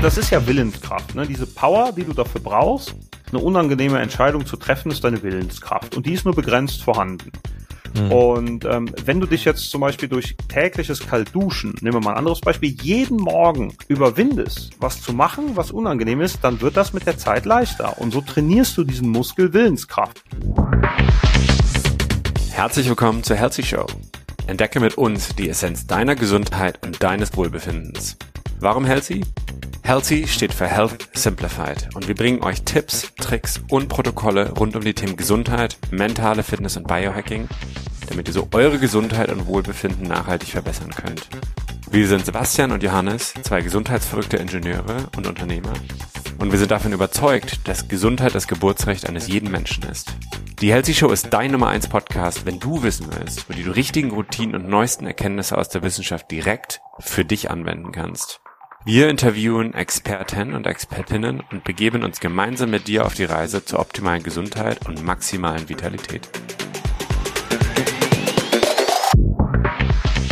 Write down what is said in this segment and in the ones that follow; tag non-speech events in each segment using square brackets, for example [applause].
das ist ja Willenskraft. Ne? Diese Power, die du dafür brauchst, eine unangenehme Entscheidung zu treffen, ist deine Willenskraft. Und die ist nur begrenzt vorhanden. Mhm. Und ähm, wenn du dich jetzt zum Beispiel durch tägliches Kaltduschen, nehmen wir mal ein anderes Beispiel, jeden Morgen überwindest, was zu machen, was unangenehm ist, dann wird das mit der Zeit leichter. Und so trainierst du diesen Muskel Willenskraft. Herzlich willkommen zur Healthy Show. Entdecke mit uns die Essenz deiner Gesundheit und deines Wohlbefindens. Warum Healthy? Healthy steht für Health Simplified und wir bringen euch Tipps, Tricks und Protokolle rund um die Themen Gesundheit, mentale Fitness und Biohacking, damit ihr so eure Gesundheit und Wohlbefinden nachhaltig verbessern könnt. Wir sind Sebastian und Johannes, zwei gesundheitsverrückte Ingenieure und Unternehmer und wir sind davon überzeugt, dass Gesundheit das Geburtsrecht eines jeden Menschen ist. Die Healthy Show ist dein Nummer 1 Podcast, wenn du wissen willst, wo du die richtigen Routinen und neuesten Erkenntnisse aus der Wissenschaft direkt für dich anwenden kannst. Wir interviewen Experten und Expertinnen und begeben uns gemeinsam mit dir auf die Reise zur optimalen Gesundheit und maximalen Vitalität.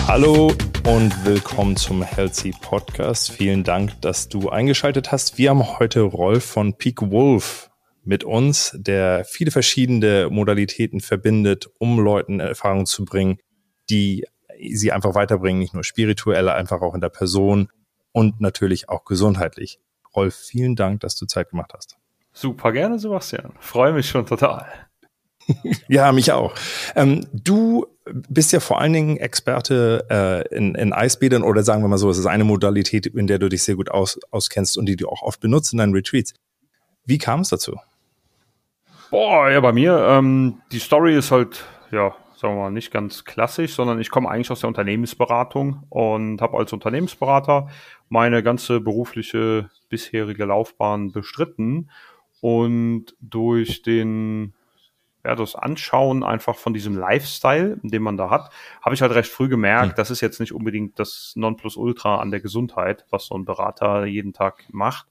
Hallo und willkommen zum Healthy Podcast. Vielen Dank, dass du eingeschaltet hast. Wir haben heute Rolf von Peak Wolf mit uns, der viele verschiedene Modalitäten verbindet, um Leuten Erfahrungen zu bringen, die sie einfach weiterbringen, nicht nur spirituell, einfach auch in der Person und natürlich auch gesundheitlich. Rolf, vielen Dank, dass du Zeit gemacht hast. Super gerne, Sebastian. Freue mich schon total. [laughs] ja, mich auch. Ähm, du bist ja vor allen Dingen Experte äh, in, in Eisbädern oder sagen wir mal so, es ist eine Modalität, in der du dich sehr gut aus, auskennst und die du auch oft benutzt in deinen Retreats. Wie kam es dazu? Boah, ja, bei mir, ähm, die Story ist halt, ja, sagen wir mal, nicht ganz klassisch, sondern ich komme eigentlich aus der Unternehmensberatung und habe als Unternehmensberater meine ganze berufliche bisherige Laufbahn bestritten und durch den ja, das Anschauen einfach von diesem Lifestyle, den man da hat, habe ich halt recht früh gemerkt, hm. das ist jetzt nicht unbedingt das Nonplusultra an der Gesundheit, was so ein Berater jeden Tag macht.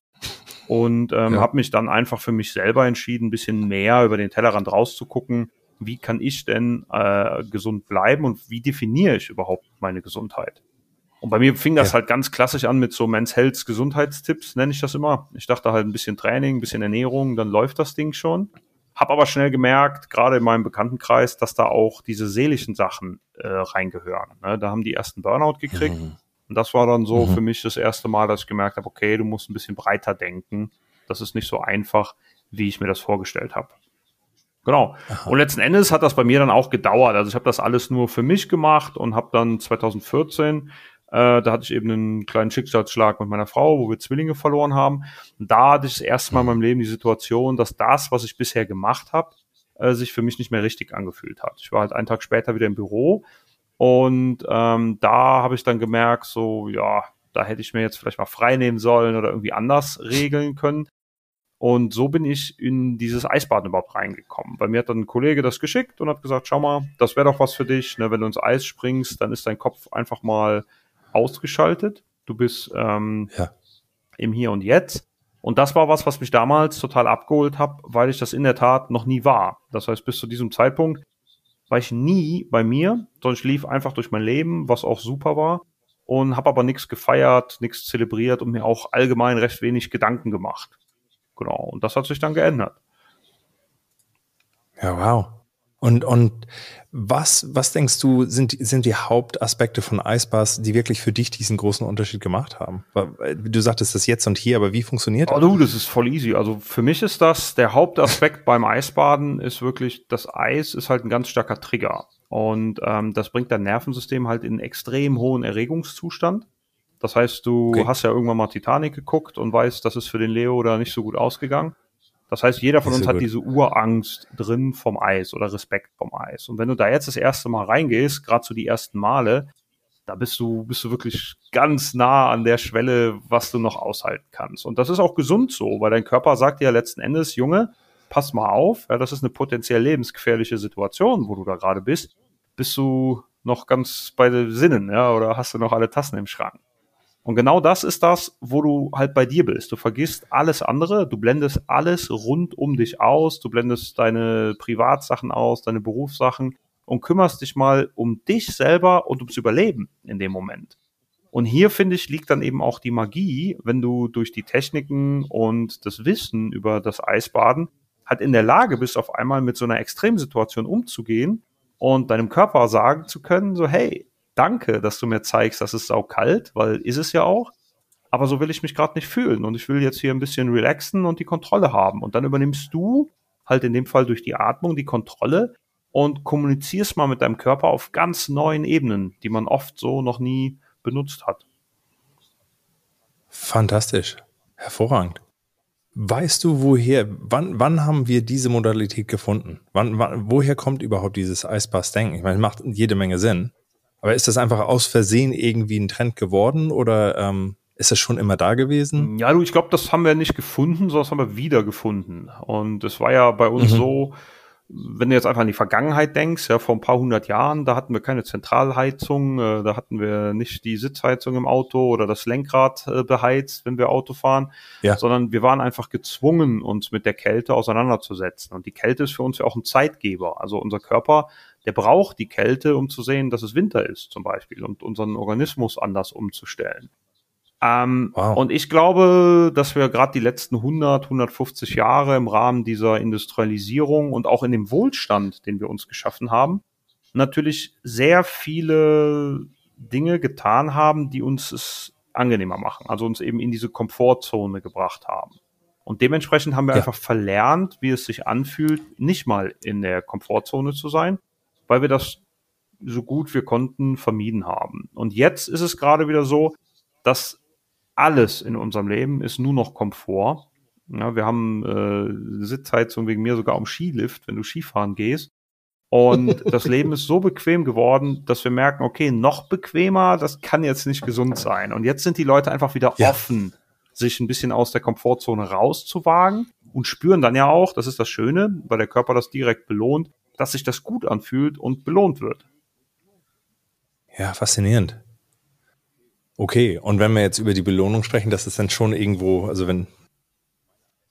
Und ähm, ja. habe mich dann einfach für mich selber entschieden, ein bisschen mehr über den Tellerrand rauszugucken. Wie kann ich denn äh, gesund bleiben und wie definiere ich überhaupt meine Gesundheit? Und bei mir fing das ja. halt ganz klassisch an mit so Men's Health Gesundheitstipps, nenne ich das immer. Ich dachte halt ein bisschen Training, ein bisschen Ernährung, dann läuft das Ding schon. Hab aber schnell gemerkt, gerade in meinem Bekanntenkreis, dass da auch diese seelischen Sachen äh, reingehören. Ne? Da haben die ersten Burnout gekriegt. Mhm. Und das war dann so mhm. für mich das erste Mal, dass ich gemerkt habe, okay, du musst ein bisschen breiter denken. Das ist nicht so einfach, wie ich mir das vorgestellt habe. Genau. Aha. Und letzten Endes hat das bei mir dann auch gedauert. Also ich habe das alles nur für mich gemacht und habe dann 2014 äh, da hatte ich eben einen kleinen Schicksalsschlag mit meiner Frau, wo wir Zwillinge verloren haben. Und da hatte ich das erste Mal in meinem Leben die Situation, dass das, was ich bisher gemacht habe, äh, sich für mich nicht mehr richtig angefühlt hat. Ich war halt einen Tag später wieder im Büro und ähm, da habe ich dann gemerkt, so ja, da hätte ich mir jetzt vielleicht mal frei nehmen sollen oder irgendwie anders regeln können. Und so bin ich in dieses Eisbaden überhaupt reingekommen. Bei mir hat dann ein Kollege das geschickt und hat gesagt, schau mal, das wäre doch was für dich. Ne? Wenn du ins Eis springst, dann ist dein Kopf einfach mal ausgeschaltet. Du bist ähm, ja. im Hier und Jetzt. Und das war was, was mich damals total abgeholt hat, weil ich das in der Tat noch nie war. Das heißt, bis zu diesem Zeitpunkt war ich nie bei mir, sondern ich lief einfach durch mein Leben, was auch super war und habe aber nichts gefeiert, nichts zelebriert und mir auch allgemein recht wenig Gedanken gemacht. Genau, und das hat sich dann geändert. Ja, wow. Und, und was, was denkst du, sind, sind die Hauptaspekte von Eisbars, die wirklich für dich diesen großen Unterschied gemacht haben? Du sagtest das jetzt und hier, aber wie funktioniert das? Oh, du, das ist voll easy. Also für mich ist das, der Hauptaspekt beim Eisbaden ist wirklich, das Eis ist halt ein ganz starker Trigger. Und ähm, das bringt dein Nervensystem halt in einen extrem hohen Erregungszustand. Das heißt, du okay. hast ja irgendwann mal Titanic geguckt und weißt, das ist für den Leo da nicht so gut ausgegangen. Das heißt, jeder von uns hat gut. diese Urangst drin vom Eis oder Respekt vom Eis. Und wenn du da jetzt das erste Mal reingehst, gerade so die ersten Male, da bist du, bist du wirklich ganz nah an der Schwelle, was du noch aushalten kannst. Und das ist auch gesund so, weil dein Körper sagt dir ja letzten Endes, Junge, pass mal auf, ja, das ist eine potenziell lebensgefährliche Situation, wo du da gerade bist. Bist du noch ganz bei den Sinnen, ja, oder hast du noch alle Tassen im Schrank? Und genau das ist das, wo du halt bei dir bist. Du vergisst alles andere, du blendest alles rund um dich aus, du blendest deine Privatsachen aus, deine Berufssachen und kümmerst dich mal um dich selber und ums Überleben in dem Moment. Und hier, finde ich, liegt dann eben auch die Magie, wenn du durch die Techniken und das Wissen über das Eisbaden halt in der Lage bist, auf einmal mit so einer Extremsituation umzugehen und deinem Körper sagen zu können, so, hey, danke, dass du mir zeigst, dass es sau kalt, weil ist es ja auch. Aber so will ich mich gerade nicht fühlen und ich will jetzt hier ein bisschen relaxen und die Kontrolle haben. Und dann übernimmst du halt in dem Fall durch die Atmung die Kontrolle und kommunizierst mal mit deinem Körper auf ganz neuen Ebenen, die man oft so noch nie benutzt hat. Fantastisch. Hervorragend. Weißt du, woher, wann, wann haben wir diese Modalität gefunden? Wann, wann, woher kommt überhaupt dieses Eispass-Denken? Ich meine, macht jede Menge Sinn. Aber ist das einfach aus Versehen irgendwie ein Trend geworden oder ähm, ist das schon immer da gewesen? Ja, du, ich glaube, das haben wir nicht gefunden, sondern das haben wir wiedergefunden. Und es war ja bei uns mhm. so, wenn du jetzt einfach an die Vergangenheit denkst, ja, vor ein paar hundert Jahren, da hatten wir keine Zentralheizung, äh, da hatten wir nicht die Sitzheizung im Auto oder das Lenkrad äh, beheizt, wenn wir Auto fahren, ja. sondern wir waren einfach gezwungen, uns mit der Kälte auseinanderzusetzen. Und die Kälte ist für uns ja auch ein Zeitgeber. Also unser Körper, der braucht die Kälte, um zu sehen, dass es Winter ist, zum Beispiel, und unseren Organismus anders umzustellen. Ähm, wow. Und ich glaube, dass wir gerade die letzten 100, 150 Jahre im Rahmen dieser Industrialisierung und auch in dem Wohlstand, den wir uns geschaffen haben, natürlich sehr viele Dinge getan haben, die uns es angenehmer machen, also uns eben in diese Komfortzone gebracht haben. Und dementsprechend haben wir ja. einfach verlernt, wie es sich anfühlt, nicht mal in der Komfortzone zu sein, weil wir das so gut wir konnten vermieden haben. Und jetzt ist es gerade wieder so, dass alles in unserem Leben ist nur noch Komfort. Ja, wir haben äh, Sitzheizung wegen mir sogar am Skilift, wenn du Skifahren gehst. Und [laughs] das Leben ist so bequem geworden, dass wir merken, okay, noch bequemer, das kann jetzt nicht gesund sein. Und jetzt sind die Leute einfach wieder ja. offen, sich ein bisschen aus der Komfortzone rauszuwagen und spüren dann ja auch, das ist das Schöne, weil der Körper das direkt belohnt, dass sich das gut anfühlt und belohnt wird. Ja, faszinierend. Okay, und wenn wir jetzt über die Belohnung sprechen, das ist dann schon irgendwo, also wenn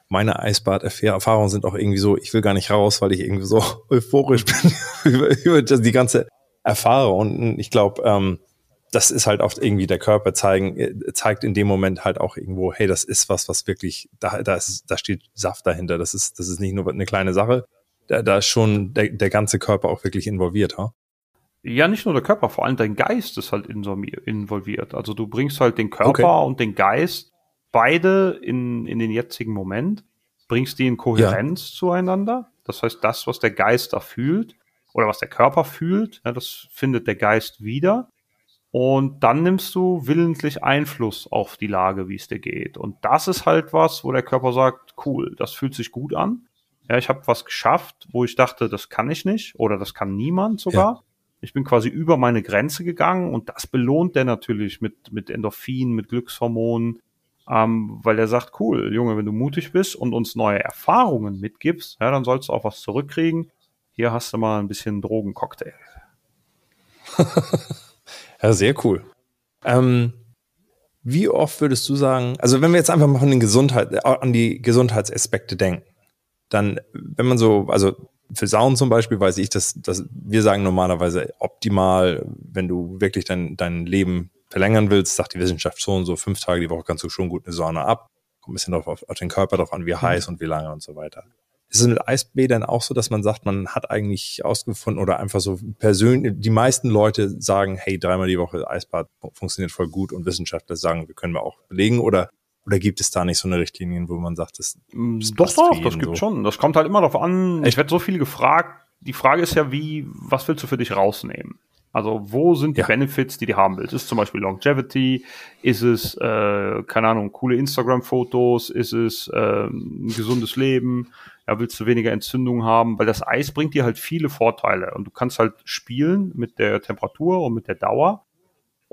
meine Eisbad-Erfahrungen sind auch irgendwie so, ich will gar nicht raus, weil ich irgendwie so [laughs] euphorisch bin [laughs] über, über die ganze Erfahrung. Und ich glaube, ähm, das ist halt oft irgendwie der Körper zeigen, äh, zeigt in dem Moment halt auch irgendwo, hey, das ist was, was wirklich, da, da, ist, da steht Saft dahinter. Das ist, das ist nicht nur eine kleine Sache. Da, da ist schon der, der ganze Körper auch wirklich involviert, ha? Ja, nicht nur der Körper, vor allem dein Geist ist halt involviert. Also du bringst halt den Körper okay. und den Geist beide in, in den jetzigen Moment, bringst die in Kohärenz ja. zueinander. Das heißt, das, was der Geist da fühlt oder was der Körper fühlt, ja, das findet der Geist wieder. Und dann nimmst du willentlich Einfluss auf die Lage, wie es dir geht. Und das ist halt was, wo der Körper sagt, cool, das fühlt sich gut an. Ja, ich habe was geschafft, wo ich dachte, das kann ich nicht oder das kann niemand sogar. Ja. Ich bin quasi über meine Grenze gegangen und das belohnt der natürlich mit, mit Endorphin, mit Glückshormonen, ähm, weil er sagt, cool, Junge, wenn du mutig bist und uns neue Erfahrungen mitgibst, ja, dann sollst du auch was zurückkriegen. Hier hast du mal ein bisschen Drogencocktail. [laughs] ja, sehr cool. Ähm, wie oft würdest du sagen, also wenn wir jetzt einfach mal an, den Gesundheit, äh, an die Gesundheitsaspekte denken, dann, wenn man so, also für Sound zum Beispiel weiß ich, dass, dass wir sagen normalerweise optimal, wenn du wirklich dein, dein Leben verlängern willst, sagt die Wissenschaft schon, so fünf Tage die Woche kannst du schon gut eine Sauna ab. Kommt ein bisschen drauf, auf, auf den Körper drauf an, wie mhm. heiß und wie lange und so weiter. Ist es mit Eisbädern auch so, dass man sagt, man hat eigentlich ausgefunden oder einfach so persönlich, die meisten Leute sagen, hey, dreimal die Woche Eisbad funktioniert voll gut und Wissenschaftler sagen, wir können wir auch belegen oder oder gibt es da nicht so eine Richtlinie, wo man sagt, das, mm, das Doch, doch, das gibt so? schon. Das kommt halt immer darauf an. Ich werde so viel gefragt. Die Frage ist ja, wie, was willst du für dich rausnehmen? Also wo sind die ja. Benefits, die du haben willst? Ist zum Beispiel Longevity? Ist es, äh, keine Ahnung, coole Instagram-Fotos? Ist es äh, ein gesundes Leben? Ja, willst du weniger Entzündungen haben? Weil das Eis bringt dir halt viele Vorteile und du kannst halt spielen mit der Temperatur und mit der Dauer.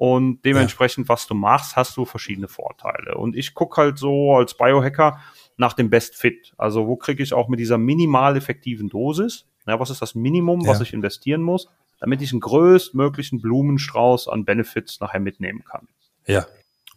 Und dementsprechend, ja. was du machst, hast du verschiedene Vorteile. Und ich gucke halt so als Biohacker nach dem Best Fit. Also wo kriege ich auch mit dieser minimal effektiven Dosis, ja, was ist das Minimum, was ich investieren muss, damit ich einen größtmöglichen Blumenstrauß an Benefits nachher mitnehmen kann. Ja,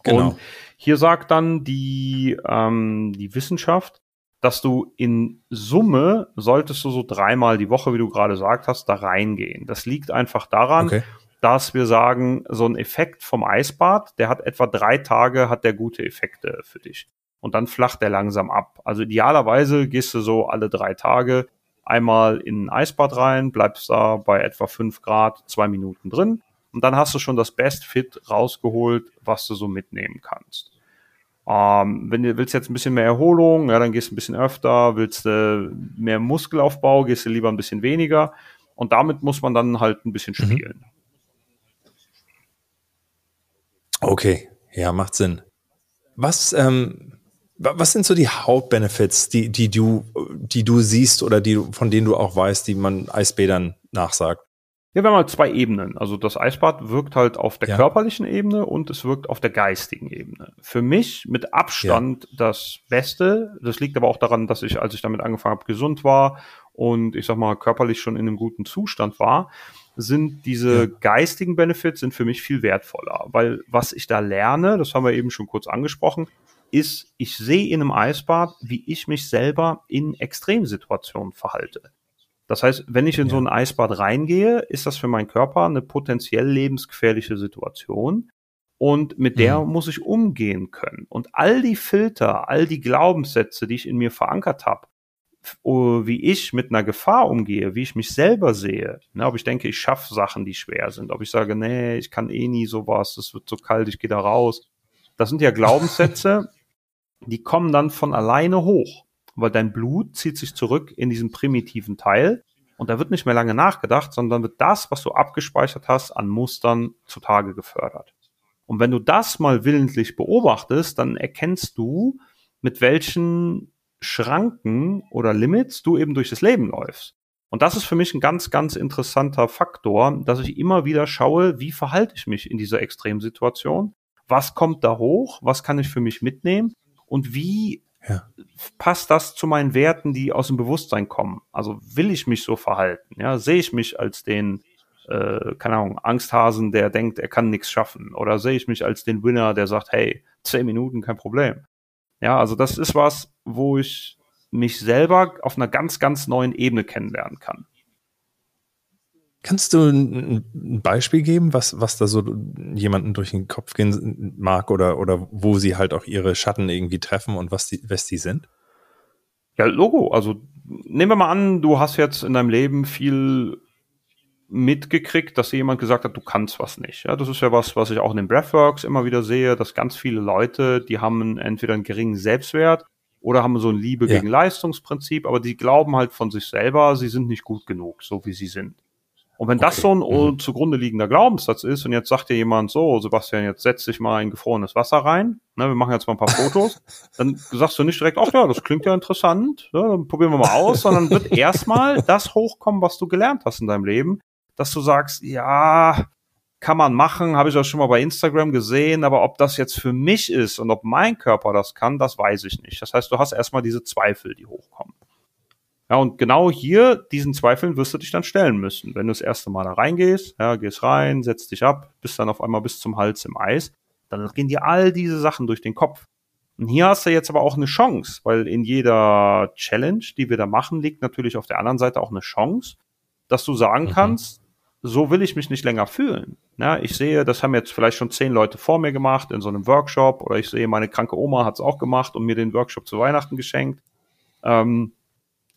genau. Und hier sagt dann die, ähm, die Wissenschaft, dass du in Summe solltest du so dreimal die Woche, wie du gerade gesagt hast, da reingehen. Das liegt einfach daran, okay dass wir sagen, so ein Effekt vom Eisbad, der hat etwa drei Tage, hat der gute Effekte für dich. Und dann flacht der langsam ab. Also idealerweise gehst du so alle drei Tage einmal in ein Eisbad rein, bleibst da bei etwa fünf Grad zwei Minuten drin und dann hast du schon das Best Fit rausgeholt, was du so mitnehmen kannst. Ähm, wenn du willst jetzt ein bisschen mehr Erholung, ja, dann gehst du ein bisschen öfter, willst du mehr Muskelaufbau, gehst du lieber ein bisschen weniger. Und damit muss man dann halt ein bisschen mhm. spielen. Mhm. Okay, ja, macht Sinn. Was, ähm, was sind so die Hauptbenefits, die, die du, die du siehst oder die, von denen du auch weißt, die man Eisbädern nachsagt? Ja, wir haben halt zwei Ebenen. Also das Eisbad wirkt halt auf der ja. körperlichen Ebene und es wirkt auf der geistigen Ebene. Für mich mit Abstand ja. das Beste. Das liegt aber auch daran, dass ich, als ich damit angefangen habe, gesund war und ich sag mal körperlich schon in einem guten Zustand war, sind diese ja. geistigen Benefits sind für mich viel wertvoller, weil was ich da lerne, das haben wir eben schon kurz angesprochen, ist, ich sehe in einem Eisbad, wie ich mich selber in Extremsituationen verhalte. Das heißt, wenn ich in ja. so ein Eisbad reingehe, ist das für meinen Körper eine potenziell lebensgefährliche Situation. Und mit der mhm. muss ich umgehen können. Und all die Filter, all die Glaubenssätze, die ich in mir verankert habe, wie ich mit einer Gefahr umgehe, wie ich mich selber sehe, ne, ob ich denke, ich schaffe Sachen, die schwer sind, ob ich sage, nee, ich kann eh nie sowas, es wird so kalt, ich gehe da raus. Das sind ja Glaubenssätze, [laughs] die kommen dann von alleine hoch weil dein Blut zieht sich zurück in diesen primitiven Teil und da wird nicht mehr lange nachgedacht, sondern wird das, was du abgespeichert hast, an Mustern zutage gefördert. Und wenn du das mal willentlich beobachtest, dann erkennst du, mit welchen Schranken oder Limits du eben durch das Leben läufst. Und das ist für mich ein ganz, ganz interessanter Faktor, dass ich immer wieder schaue, wie verhalte ich mich in dieser Extremsituation? Was kommt da hoch? Was kann ich für mich mitnehmen? Und wie ja. passt das zu meinen Werten, die aus dem Bewusstsein kommen? Also will ich mich so verhalten? Ja, sehe ich mich als den, äh, keine Ahnung, Angsthasen, der denkt, er kann nichts schaffen? Oder sehe ich mich als den Winner, der sagt, hey, zehn Minuten, kein Problem? Ja, also das ist was, wo ich mich selber auf einer ganz, ganz neuen Ebene kennenlernen kann. Kannst du ein Beispiel geben, was, was da so jemanden durch den Kopf gehen mag oder, oder wo sie halt auch ihre Schatten irgendwie treffen und was die, was die sind? Ja, Logo. Also nehmen wir mal an, du hast jetzt in deinem Leben viel mitgekriegt, dass jemand gesagt hat, du kannst was nicht. Ja, das ist ja was, was ich auch in den Breathworks immer wieder sehe, dass ganz viele Leute, die haben entweder einen geringen Selbstwert oder haben so ein Liebe ja. gegen Leistungsprinzip, aber die glauben halt von sich selber, sie sind nicht gut genug, so wie sie sind. Und wenn okay. das so ein mhm. zugrunde liegender Glaubenssatz ist und jetzt sagt dir jemand so, Sebastian, jetzt setz dich mal in gefrorenes Wasser rein, ne, wir machen jetzt mal ein paar Fotos, [laughs] dann sagst du nicht direkt, ach ja, das klingt ja interessant, ja, dann probieren wir mal aus, sondern wird [laughs] erstmal das hochkommen, was du gelernt hast in deinem Leben, dass du sagst, ja, kann man machen, habe ich auch schon mal bei Instagram gesehen, aber ob das jetzt für mich ist und ob mein Körper das kann, das weiß ich nicht. Das heißt, du hast erstmal diese Zweifel, die hochkommen. Ja, und genau hier, diesen Zweifeln wirst du dich dann stellen müssen. Wenn du das erste Mal da reingehst, ja, gehst rein, setzt dich ab, bist dann auf einmal bis zum Hals im Eis, dann gehen dir all diese Sachen durch den Kopf. Und hier hast du jetzt aber auch eine Chance, weil in jeder Challenge, die wir da machen, liegt natürlich auf der anderen Seite auch eine Chance, dass du sagen mhm. kannst, so will ich mich nicht länger fühlen. Ja, ich sehe, das haben jetzt vielleicht schon zehn Leute vor mir gemacht in so einem Workshop oder ich sehe, meine kranke Oma hat es auch gemacht und mir den Workshop zu Weihnachten geschenkt. Ähm,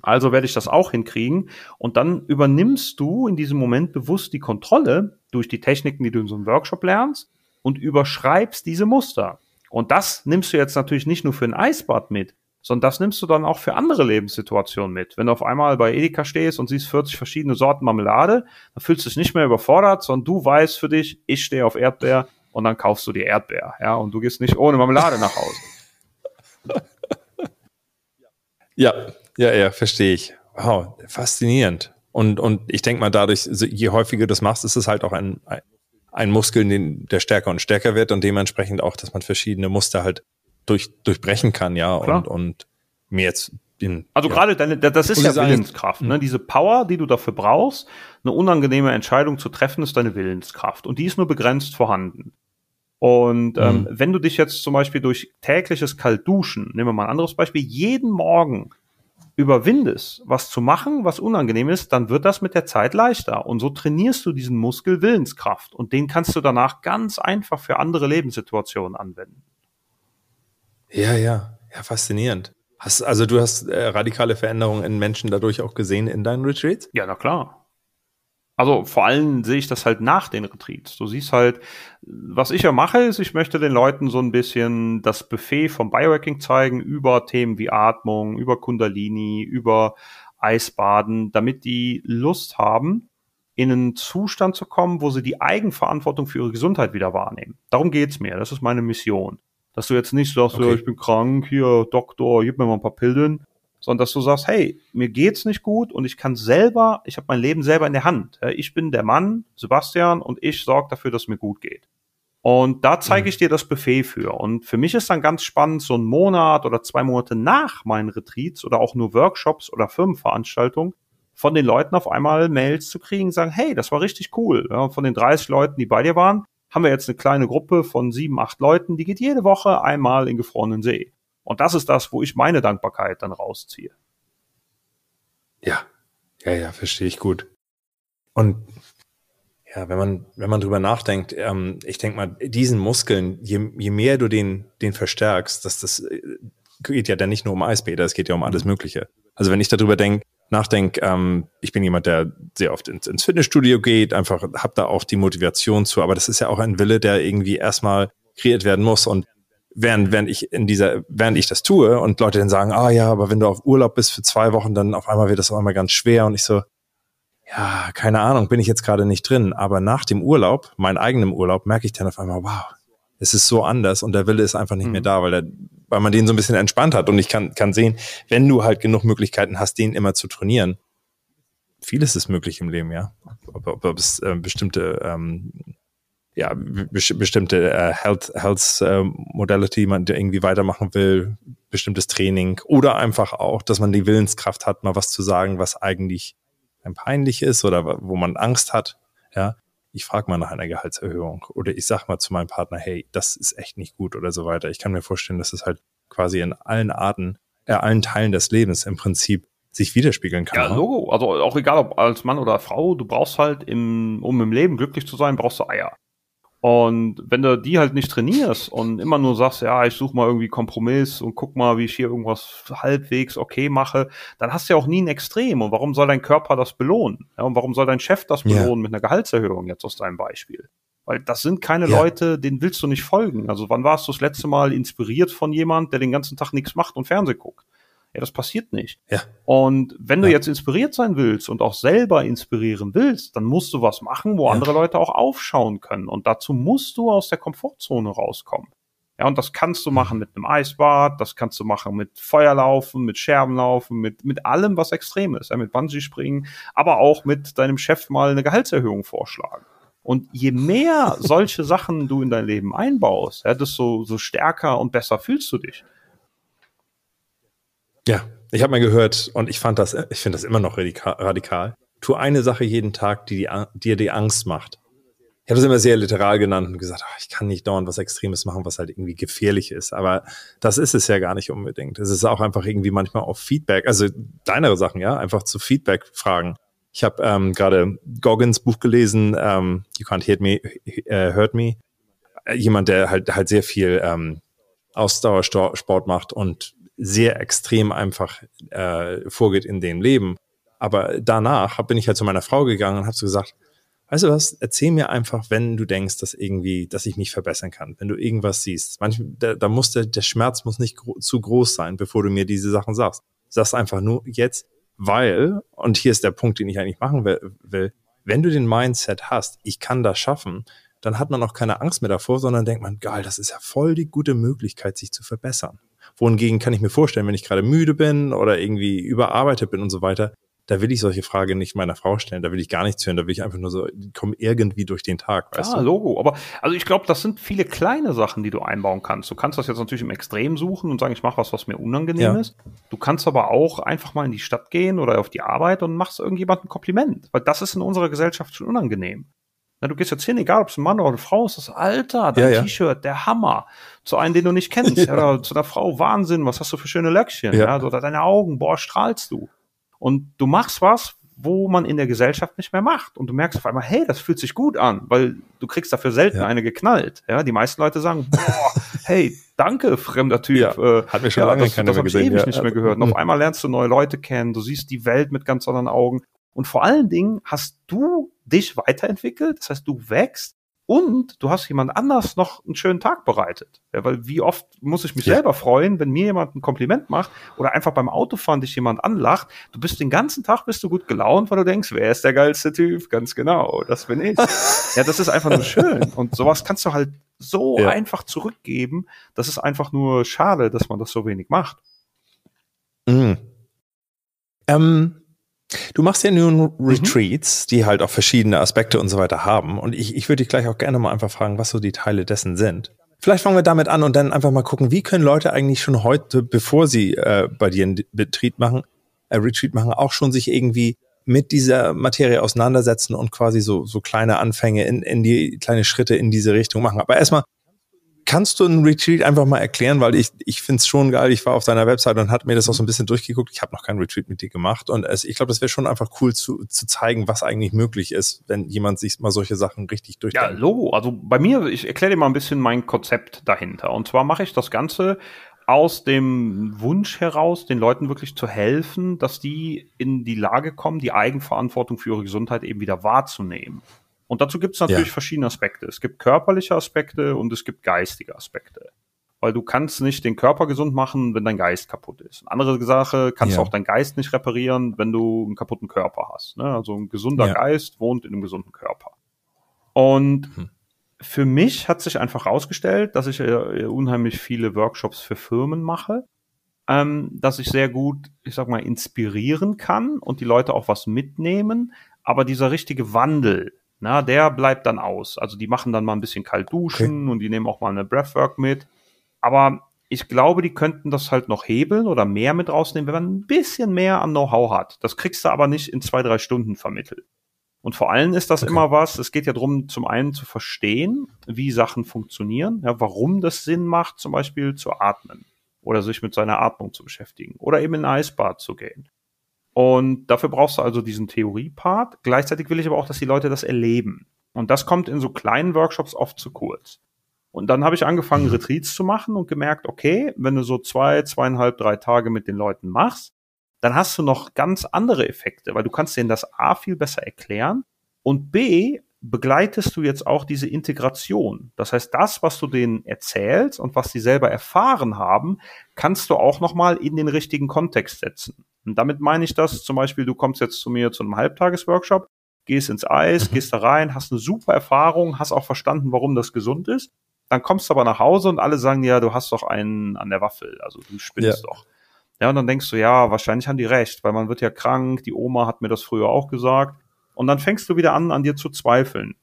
also werde ich das auch hinkriegen. Und dann übernimmst du in diesem Moment bewusst die Kontrolle durch die Techniken, die du in so einem Workshop lernst und überschreibst diese Muster. Und das nimmst du jetzt natürlich nicht nur für ein Eisbad mit, sondern das nimmst du dann auch für andere Lebenssituationen mit. Wenn du auf einmal bei Edeka stehst und siehst 40 verschiedene Sorten Marmelade, dann fühlst du dich nicht mehr überfordert, sondern du weißt für dich, ich stehe auf Erdbeer und dann kaufst du die Erdbeer, ja, und du gehst nicht ohne Marmelade nach Hause. [laughs] Ja, ja, ja, verstehe ich. Wow, faszinierend. Und, und ich denke mal, dadurch, je häufiger du das machst, ist es halt auch ein, ein Muskel, der stärker und stärker wird und dementsprechend auch, dass man verschiedene Muster halt durch, durchbrechen kann, ja, Klar. und, und mir jetzt in, also ja. gerade deine, das ist ja Willenskraft, ne? Hm. Diese Power, die du dafür brauchst, eine unangenehme Entscheidung zu treffen, ist deine Willenskraft. Und die ist nur begrenzt vorhanden. Und ähm, mhm. wenn du dich jetzt zum Beispiel durch tägliches Kaltduschen, nehmen wir mal ein anderes Beispiel, jeden Morgen überwindest, was zu machen, was unangenehm ist, dann wird das mit der Zeit leichter. Und so trainierst du diesen Muskel Willenskraft. Und den kannst du danach ganz einfach für andere Lebenssituationen anwenden. Ja, ja, ja, faszinierend. Hast, also du hast äh, radikale Veränderungen in Menschen dadurch auch gesehen in deinen Retreats? Ja, na klar. Also vor allem sehe ich das halt nach den Retreats. Du siehst halt, was ich ja mache, ist, ich möchte den Leuten so ein bisschen das Buffet vom Biohacking zeigen über Themen wie Atmung, über Kundalini, über Eisbaden, damit die Lust haben, in einen Zustand zu kommen, wo sie die Eigenverantwortung für ihre Gesundheit wieder wahrnehmen. Darum geht's mir. Das ist meine Mission. Dass du jetzt nicht sagst, okay. ja, ich bin krank, hier, Doktor, gib mir mal ein paar Pillen, sondern dass du sagst, hey, mir geht's nicht gut und ich kann selber, ich habe mein Leben selber in der Hand. Ich bin der Mann, Sebastian, und ich sorge dafür, dass es mir gut geht. Und da zeige mhm. ich dir das Buffet für. Und für mich ist dann ganz spannend, so einen Monat oder zwei Monate nach meinen Retreats oder auch nur Workshops oder Firmenveranstaltungen von den Leuten auf einmal Mails zu kriegen, sagen, hey, das war richtig cool. Ja, von den 30 Leuten, die bei dir waren, haben wir jetzt eine kleine Gruppe von sieben, acht Leuten, die geht jede Woche einmal in gefrorenen See. Und das ist das, wo ich meine Dankbarkeit dann rausziehe. Ja, ja, ja, verstehe ich gut. Und ja, wenn man, wenn man drüber nachdenkt, ähm, ich denke mal, diesen Muskeln, je, je mehr du den, den verstärkst, dass das äh, geht ja dann nicht nur um Eisbäder, es geht ja um alles mhm. Mögliche. Also wenn ich darüber denke, nachdenke, ähm, ich bin jemand, der sehr oft ins, ins Fitnessstudio geht, einfach habe da auch die Motivation zu, aber das ist ja auch ein Wille, der irgendwie erstmal kreiert werden muss und während, während ich in dieser, während ich das tue und Leute dann sagen, ah ja, aber wenn du auf Urlaub bist für zwei Wochen, dann auf einmal wird das auf einmal ganz schwer und ich so, ja, keine Ahnung, bin ich jetzt gerade nicht drin. Aber nach dem Urlaub, meinem eigenen Urlaub, merke ich dann auf einmal, wow, es ist so anders und der Wille ist einfach nicht mhm. mehr da, weil, der, weil man den so ein bisschen entspannt hat. Und ich kann, kann sehen, wenn du halt genug Möglichkeiten hast, den immer zu trainieren, vieles ist möglich im Leben, ja. Ob, ob, ob es äh, bestimmte ähm, ja, bestimmte äh, Health, Health äh, Modality man irgendwie weitermachen will, bestimmtes Training oder einfach auch, dass man die Willenskraft hat, mal was zu sagen, was eigentlich ein peinlich ist oder wo man Angst hat. Ja, ich frage mal nach einer Gehaltserhöhung oder ich sag mal zu meinem Partner, hey, das ist echt nicht gut oder so weiter. Ich kann mir vorstellen, dass es halt quasi in allen Arten, äh, allen Teilen des Lebens im Prinzip sich widerspiegeln kann. Ja, Logo. Also auch egal ob als Mann oder Frau, du brauchst halt im, um im Leben glücklich zu sein, brauchst du Eier. Und wenn du die halt nicht trainierst und immer nur sagst, ja, ich suche mal irgendwie Kompromiss und guck mal, wie ich hier irgendwas halbwegs okay mache, dann hast du ja auch nie ein Extrem. Und warum soll dein Körper das belohnen? Ja, und warum soll dein Chef das belohnen yeah. mit einer Gehaltserhöhung jetzt aus deinem Beispiel? Weil das sind keine yeah. Leute, denen willst du nicht folgen. Also wann warst du das letzte Mal inspiriert von jemand, der den ganzen Tag nichts macht und Fernsehen guckt? Ja, das passiert nicht. Ja. Und wenn du ja. jetzt inspiriert sein willst und auch selber inspirieren willst, dann musst du was machen, wo ja. andere Leute auch aufschauen können. Und dazu musst du aus der Komfortzone rauskommen. Ja, und das kannst du machen mit einem Eisbad, das kannst du machen mit Feuerlaufen, mit Scherbenlaufen, mit, mit allem, was extrem ist, ja, mit Bungee-Springen, aber auch mit deinem Chef mal eine Gehaltserhöhung vorschlagen. Und je mehr [laughs] solche Sachen du in dein Leben einbaust, ja, desto so stärker und besser fühlst du dich. Ja, ich habe mal gehört und ich fand das, ich finde das immer noch radikal. Tu eine Sache jeden Tag, die dir die Angst macht. Ich habe das immer sehr literal genannt und gesagt, ach, ich kann nicht dauernd was Extremes machen, was halt irgendwie gefährlich ist. Aber das ist es ja gar nicht unbedingt. Es ist auch einfach irgendwie manchmal auf Feedback, also kleinere Sachen, ja, einfach zu Feedback fragen. Ich habe ähm, gerade Goggins Buch gelesen, ähm, You Can't Hurt Me, uh, Hurt Me. Jemand, der halt halt sehr viel ähm, Ausdauersport macht und sehr extrem einfach äh, vorgeht in dem Leben. Aber danach bin ich halt zu meiner Frau gegangen und habe so gesagt, weißt du was, erzähl mir einfach, wenn du denkst, dass irgendwie, dass ich mich verbessern kann, wenn du irgendwas siehst. Manchmal, da, da muss der, der Schmerz muss nicht gro zu groß sein, bevor du mir diese Sachen sagst. Sag's einfach nur jetzt, weil, und hier ist der Punkt, den ich eigentlich machen will wenn du den Mindset hast, ich kann das schaffen, dann hat man auch keine Angst mehr davor, sondern denkt man, geil, das ist ja voll die gute Möglichkeit, sich zu verbessern. Wohingegen kann ich mir vorstellen, wenn ich gerade müde bin oder irgendwie überarbeitet bin und so weiter, da will ich solche Fragen nicht meiner Frau stellen, da will ich gar nichts hören, da will ich einfach nur so, komm irgendwie durch den Tag, weißt ja, du? Logo. Aber also ich glaube, das sind viele kleine Sachen, die du einbauen kannst. Du kannst das jetzt natürlich im Extrem suchen und sagen, ich mache was, was mir unangenehm ja. ist. Du kannst aber auch einfach mal in die Stadt gehen oder auf die Arbeit und machst irgendjemandem ein Kompliment, weil das ist in unserer Gesellschaft schon unangenehm. Na, du gehst jetzt hin, egal ob es ein Mann oder eine Frau ist, das Alter, dein ja, ja. T-Shirt, der Hammer. Zu einem, den du nicht kennst. Ja. Oder zu einer Frau, Wahnsinn, was hast du für schöne Löckchen? Ja. ja. Oder deine Augen, boah, strahlst du. Und du machst was, wo man in der Gesellschaft nicht mehr macht. Und du merkst auf einmal, hey, das fühlt sich gut an, weil du kriegst dafür selten ja. eine geknallt. Ja, die meisten Leute sagen, boah, hey, danke, fremder Typ. Ja, äh, hat mir schon ja, lange das, das habe ich ewig ja. nicht mehr gehört. Und auf einmal lernst du neue Leute kennen, du siehst die Welt mit ganz anderen Augen. Und vor allen Dingen hast du dich weiterentwickelt, das heißt, du wächst und du hast jemand anders noch einen schönen Tag bereitet. Ja, weil wie oft muss ich mich ja. selber freuen, wenn mir jemand ein Kompliment macht oder einfach beim Autofahren dich jemand anlacht. Du bist den ganzen Tag bist du gut gelaunt, weil du denkst, wer ist der geilste Typ? Ganz genau, das bin ich. [laughs] ja, das ist einfach nur schön. Und sowas kannst du halt so ja. einfach zurückgeben. Das ist einfach nur schade, dass man das so wenig macht. Mhm. Ähm, Du machst ja nun mhm. Retreats, mhm. die halt auch verschiedene Aspekte und so weiter haben. Und ich, ich würde dich gleich auch gerne mal einfach fragen, was so die Teile dessen sind. Vielleicht fangen wir damit an und dann einfach mal gucken, wie können Leute eigentlich schon heute, bevor sie äh, bei dir einen Retreat machen, äh, Retreat machen, auch schon sich irgendwie mit dieser Materie auseinandersetzen und quasi so, so kleine Anfänge in, in die kleine Schritte in diese Richtung machen. Aber erstmal, Kannst du einen Retreat einfach mal erklären, weil ich, ich finde es schon geil. Ich war auf deiner Website und hat mir das auch so ein bisschen durchgeguckt. Ich habe noch keinen Retreat mit dir gemacht und es, ich glaube, das wäre schon einfach cool zu, zu zeigen, was eigentlich möglich ist, wenn jemand sich mal solche Sachen richtig durchdenkt. Ja, Logo. Also bei mir, ich erkläre dir mal ein bisschen mein Konzept dahinter. Und zwar mache ich das Ganze aus dem Wunsch heraus, den Leuten wirklich zu helfen, dass die in die Lage kommen, die Eigenverantwortung für ihre Gesundheit eben wieder wahrzunehmen. Und dazu gibt es natürlich ja. verschiedene Aspekte. Es gibt körperliche Aspekte und es gibt geistige Aspekte. Weil du kannst nicht den Körper gesund machen, wenn dein Geist kaputt ist. Eine andere Sache, kannst ja. du auch deinen Geist nicht reparieren, wenn du einen kaputten Körper hast. Ne? Also ein gesunder ja. Geist wohnt in einem gesunden Körper. Und hm. für mich hat sich einfach herausgestellt, dass ich äh, unheimlich viele Workshops für Firmen mache, ähm, dass ich sehr gut, ich sag mal, inspirieren kann und die Leute auch was mitnehmen. Aber dieser richtige Wandel, na, der bleibt dann aus. Also die machen dann mal ein bisschen kalt duschen okay. und die nehmen auch mal eine Breathwork mit. Aber ich glaube, die könnten das halt noch hebeln oder mehr mit rausnehmen, wenn man ein bisschen mehr an Know-how hat. Das kriegst du aber nicht in zwei, drei Stunden vermittelt. Und vor allem ist das okay. immer was, es geht ja darum, zum einen zu verstehen, wie Sachen funktionieren, ja, warum das Sinn macht, zum Beispiel zu atmen oder sich mit seiner Atmung zu beschäftigen oder eben in ein Eisbad zu gehen und dafür brauchst du also diesen Theorie-Part. Gleichzeitig will ich aber auch, dass die Leute das erleben. Und das kommt in so kleinen Workshops oft zu kurz. Und dann habe ich angefangen, mhm. Retreats zu machen und gemerkt, okay, wenn du so zwei, zweieinhalb, drei Tage mit den Leuten machst, dann hast du noch ganz andere Effekte, weil du kannst denen das A viel besser erklären und B begleitest du jetzt auch diese Integration. Das heißt, das, was du denen erzählst und was sie selber erfahren haben, kannst du auch nochmal in den richtigen Kontext setzen. Und damit meine ich das zum Beispiel, du kommst jetzt zu mir zu einem Halbtagesworkshop, gehst ins Eis, mhm. gehst da rein, hast eine super Erfahrung, hast auch verstanden, warum das gesund ist. Dann kommst du aber nach Hause und alle sagen, ja, du hast doch einen an der Waffel, also du spinnst ja. doch. Ja, und dann denkst du, ja, wahrscheinlich haben die recht, weil man wird ja krank, die Oma hat mir das früher auch gesagt. Und dann fängst du wieder an, an dir zu zweifeln.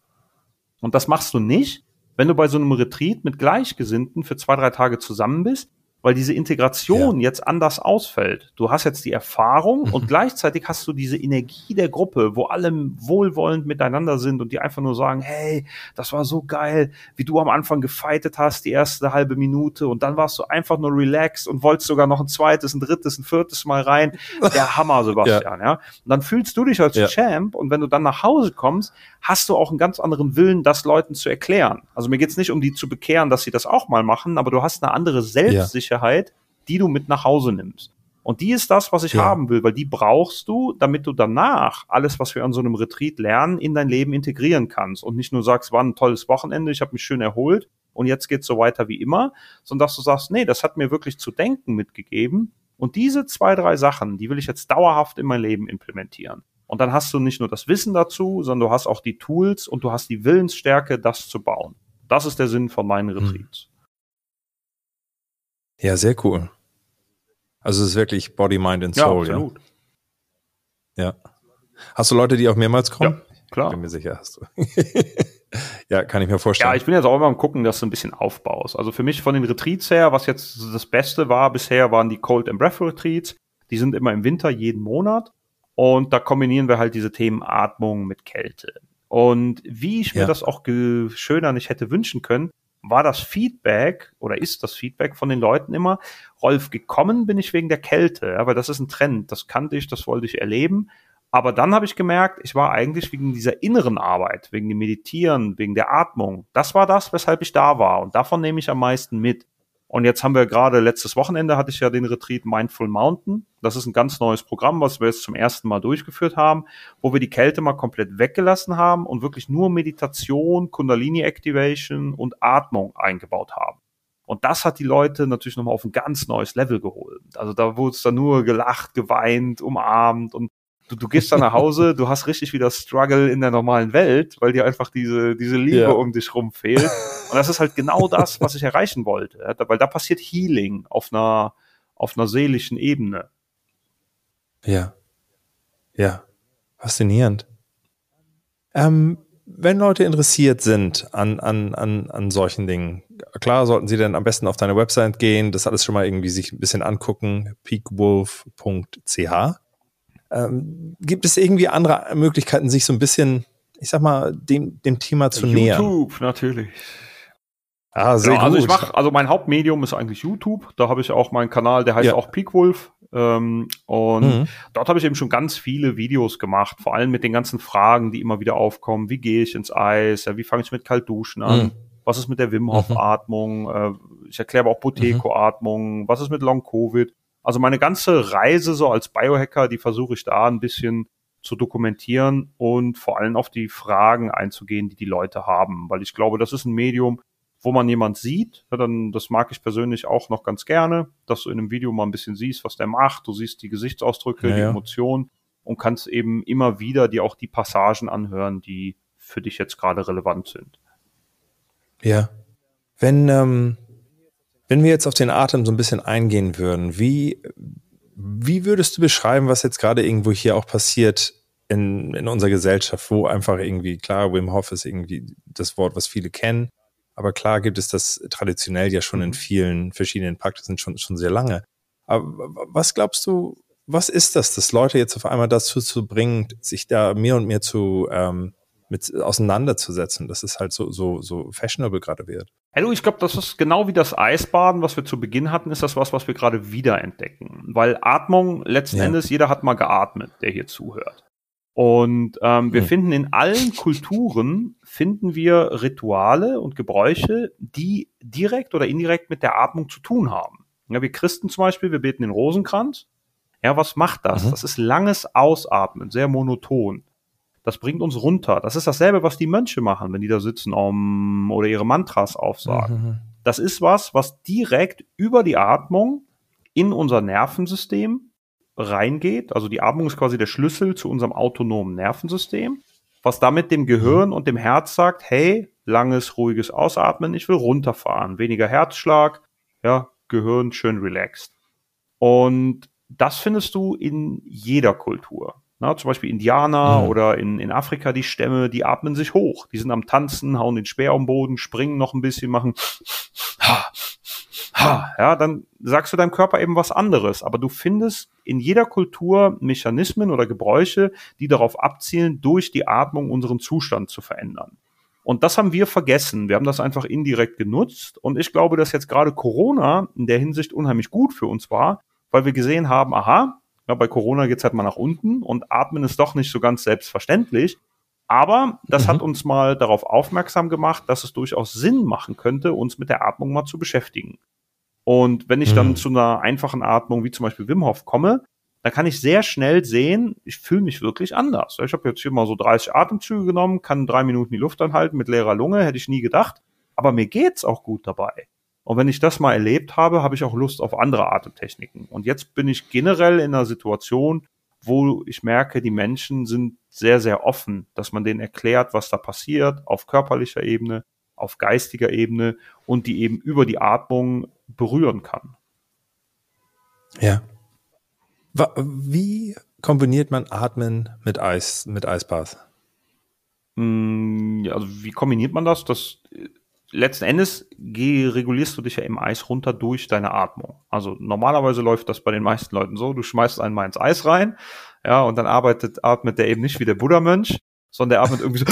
Und das machst du nicht, wenn du bei so einem Retreat mit Gleichgesinnten für zwei, drei Tage zusammen bist weil diese Integration ja. jetzt anders ausfällt. Du hast jetzt die Erfahrung mhm. und gleichzeitig hast du diese Energie der Gruppe, wo alle wohlwollend miteinander sind und die einfach nur sagen, hey, das war so geil, wie du am Anfang gefeitet hast, die erste halbe Minute und dann warst du einfach nur relaxed und wolltest sogar noch ein zweites, ein drittes, ein viertes Mal rein. Der Hammer, [laughs] Sebastian, ja. ja. Und dann fühlst du dich als ja. Champ und wenn du dann nach Hause kommst, hast du auch einen ganz anderen Willen, das Leuten zu erklären. Also mir geht's nicht um die zu bekehren, dass sie das auch mal machen, aber du hast eine andere Selbstsicherheit Sicherheit, die du mit nach Hause nimmst. Und die ist das, was ich ja. haben will, weil die brauchst du, damit du danach alles, was wir an so einem Retreat lernen, in dein Leben integrieren kannst und nicht nur sagst, war ein tolles Wochenende, ich habe mich schön erholt und jetzt geht's so weiter wie immer, sondern dass du sagst, nee, das hat mir wirklich zu denken mitgegeben und diese zwei, drei Sachen, die will ich jetzt dauerhaft in mein Leben implementieren. Und dann hast du nicht nur das Wissen dazu, sondern du hast auch die Tools und du hast die Willensstärke, das zu bauen. Das ist der Sinn von meinen hm. Ja, sehr cool. Also es ist wirklich Body, Mind and Soul, ja. Absolut. Ja. ja. Hast du Leute, die auch mehrmals kommen? Ja, klar. Bin mir sicher, hast du. [laughs] ja, kann ich mir vorstellen. Ja, ich bin jetzt auch immer am gucken, dass du ein bisschen aufbaust. Also für mich von den Retreats her, was jetzt das Beste war bisher, waren die Cold and Breath Retreats. Die sind immer im Winter jeden Monat. Und da kombinieren wir halt diese Themen Atmung mit Kälte. Und wie ich mir ja. das auch schöner nicht hätte wünschen können, war das Feedback oder ist das Feedback von den Leuten immer, Rolf, gekommen bin ich wegen der Kälte, aber das ist ein Trend, das kannte ich, das wollte ich erleben. Aber dann habe ich gemerkt, ich war eigentlich wegen dieser inneren Arbeit, wegen dem Meditieren, wegen der Atmung. Das war das, weshalb ich da war. Und davon nehme ich am meisten mit. Und jetzt haben wir gerade letztes Wochenende hatte ich ja den Retreat Mindful Mountain. Das ist ein ganz neues Programm, was wir jetzt zum ersten Mal durchgeführt haben, wo wir die Kälte mal komplett weggelassen haben und wirklich nur Meditation, Kundalini Activation und Atmung eingebaut haben. Und das hat die Leute natürlich nochmal auf ein ganz neues Level geholt. Also da wurde es dann nur gelacht, geweint, umarmt und du, du gehst dann nach Hause, [laughs] du hast richtig wieder Struggle in der normalen Welt, weil dir einfach diese, diese Liebe ja. um dich rum fehlt. [laughs] Und das ist halt genau das, was ich erreichen wollte. Weil da passiert Healing auf einer, auf einer seelischen Ebene. Ja. Ja. Faszinierend. Ähm, wenn Leute interessiert sind an, an, an, an solchen Dingen, klar sollten sie dann am besten auf deine Website gehen, das alles schon mal irgendwie sich ein bisschen angucken, peakwolf.ch. Ähm, gibt es irgendwie andere Möglichkeiten, sich so ein bisschen, ich sag mal, dem, dem Thema zu YouTube, nähern? YouTube, natürlich. Ah, sehr ja, gut. Also ich mach, also mein Hauptmedium ist eigentlich YouTube. Da habe ich auch meinen Kanal, der heißt ja. auch Peakwolf. Ähm, und mhm. dort habe ich eben schon ganz viele Videos gemacht, vor allem mit den ganzen Fragen, die immer wieder aufkommen. Wie gehe ich ins Eis? Ja, wie fange ich mit Kaltduschen an? Mhm. Was ist mit der Wim Hof Atmung? Mhm. ich erkläre auch Buteyko Atmung. Was ist mit Long Covid? Also meine ganze Reise so als Biohacker, die versuche ich da ein bisschen zu dokumentieren und vor allem auf die Fragen einzugehen, die die Leute haben, weil ich glaube, das ist ein Medium, wo man jemand sieht, ja, dann das mag ich persönlich auch noch ganz gerne, dass du in einem Video mal ein bisschen siehst, was der macht, du siehst die Gesichtsausdrücke, ja, die ja. Emotionen und kannst eben immer wieder dir auch die Passagen anhören, die für dich jetzt gerade relevant sind. Ja. Wenn ähm, wenn wir jetzt auf den Atem so ein bisschen eingehen würden, wie, wie würdest du beschreiben, was jetzt gerade irgendwo hier auch passiert in, in unserer Gesellschaft, wo einfach irgendwie, klar, Wim Hof ist irgendwie das Wort, was viele kennen, aber klar gibt es das traditionell ja schon in mhm. vielen verschiedenen Praxisen schon, schon sehr lange. Aber was glaubst du, was ist das, dass Leute jetzt auf einmal dazu zu bringen, sich da mehr und mehr zu ähm, mit auseinanderzusetzen, dass es halt so, so, so fashionable gerade wird. Hallo, ich glaube, das ist genau wie das Eisbaden, was wir zu Beginn hatten, ist das was, was wir gerade wiederentdecken. Weil Atmung, letzten ja. Endes, jeder hat mal geatmet, der hier zuhört. Und ähm, wir hm. finden in allen Kulturen, finden wir Rituale und Gebräuche, die direkt oder indirekt mit der Atmung zu tun haben. Ja, wir Christen zum Beispiel, wir beten den Rosenkranz. Ja, was macht das? Mhm. Das ist langes Ausatmen, sehr monoton. Das bringt uns runter. Das ist dasselbe, was die Mönche machen, wenn die da sitzen um, oder ihre Mantras aufsagen. Mhm. Das ist was, was direkt über die Atmung in unser Nervensystem reingeht. Also die Atmung ist quasi der Schlüssel zu unserem autonomen Nervensystem, was damit dem Gehirn und dem Herz sagt, hey, langes, ruhiges Ausatmen, ich will runterfahren, weniger Herzschlag, ja, Gehirn schön relaxed. Und das findest du in jeder Kultur. Na, zum Beispiel Indianer mhm. oder in, in Afrika die Stämme, die atmen sich hoch. Die sind am Tanzen, hauen den Speer am Boden, springen noch ein bisschen, machen ha, ha. Ja, dann sagst du deinem Körper eben was anderes. Aber du findest in jeder Kultur Mechanismen oder Gebräuche, die darauf abzielen, durch die Atmung unseren Zustand zu verändern. Und das haben wir vergessen. Wir haben das einfach indirekt genutzt. Und ich glaube, dass jetzt gerade Corona in der Hinsicht unheimlich gut für uns war, weil wir gesehen haben, aha, ja, bei Corona geht's halt mal nach unten und Atmen ist doch nicht so ganz selbstverständlich. Aber das mhm. hat uns mal darauf aufmerksam gemacht, dass es durchaus Sinn machen könnte, uns mit der Atmung mal zu beschäftigen. Und wenn ich mhm. dann zu einer einfachen Atmung wie zum Beispiel Wim Hof komme, dann kann ich sehr schnell sehen, ich fühle mich wirklich anders. Ich habe jetzt hier mal so 30 Atemzüge genommen, kann drei Minuten die Luft anhalten mit leerer Lunge, hätte ich nie gedacht. Aber mir geht's auch gut dabei. Und wenn ich das mal erlebt habe, habe ich auch Lust auf andere Atemtechniken. Und jetzt bin ich generell in einer Situation, wo ich merke, die Menschen sind sehr, sehr offen, dass man denen erklärt, was da passiert, auf körperlicher Ebene, auf geistiger Ebene und die eben über die Atmung berühren kann. Ja. Wie kombiniert man Atmen mit Eis, mit Eisbath? Hm, also wie kombiniert man das? Das letzten Endes regulierst du dich ja im Eis runter durch deine Atmung. Also normalerweise läuft das bei den meisten Leuten so, du schmeißt einen mal ins Eis rein, ja, und dann arbeitet, atmet der eben nicht wie der Buddha-Mönch, sondern der atmet irgendwie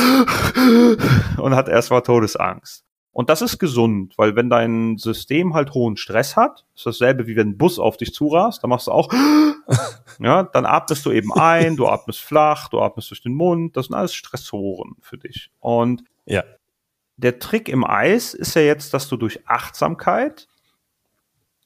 so [laughs] und hat erstmal Todesangst. Und das ist gesund, weil wenn dein System halt hohen Stress hat, ist dasselbe wie wenn ein Bus auf dich zurast, dann machst du auch, [laughs] ja, dann atmest du eben ein, du atmest flach, du atmest durch den Mund, das sind alles Stressoren für dich. Und ja. Der Trick im Eis ist ja jetzt, dass du durch Achtsamkeit,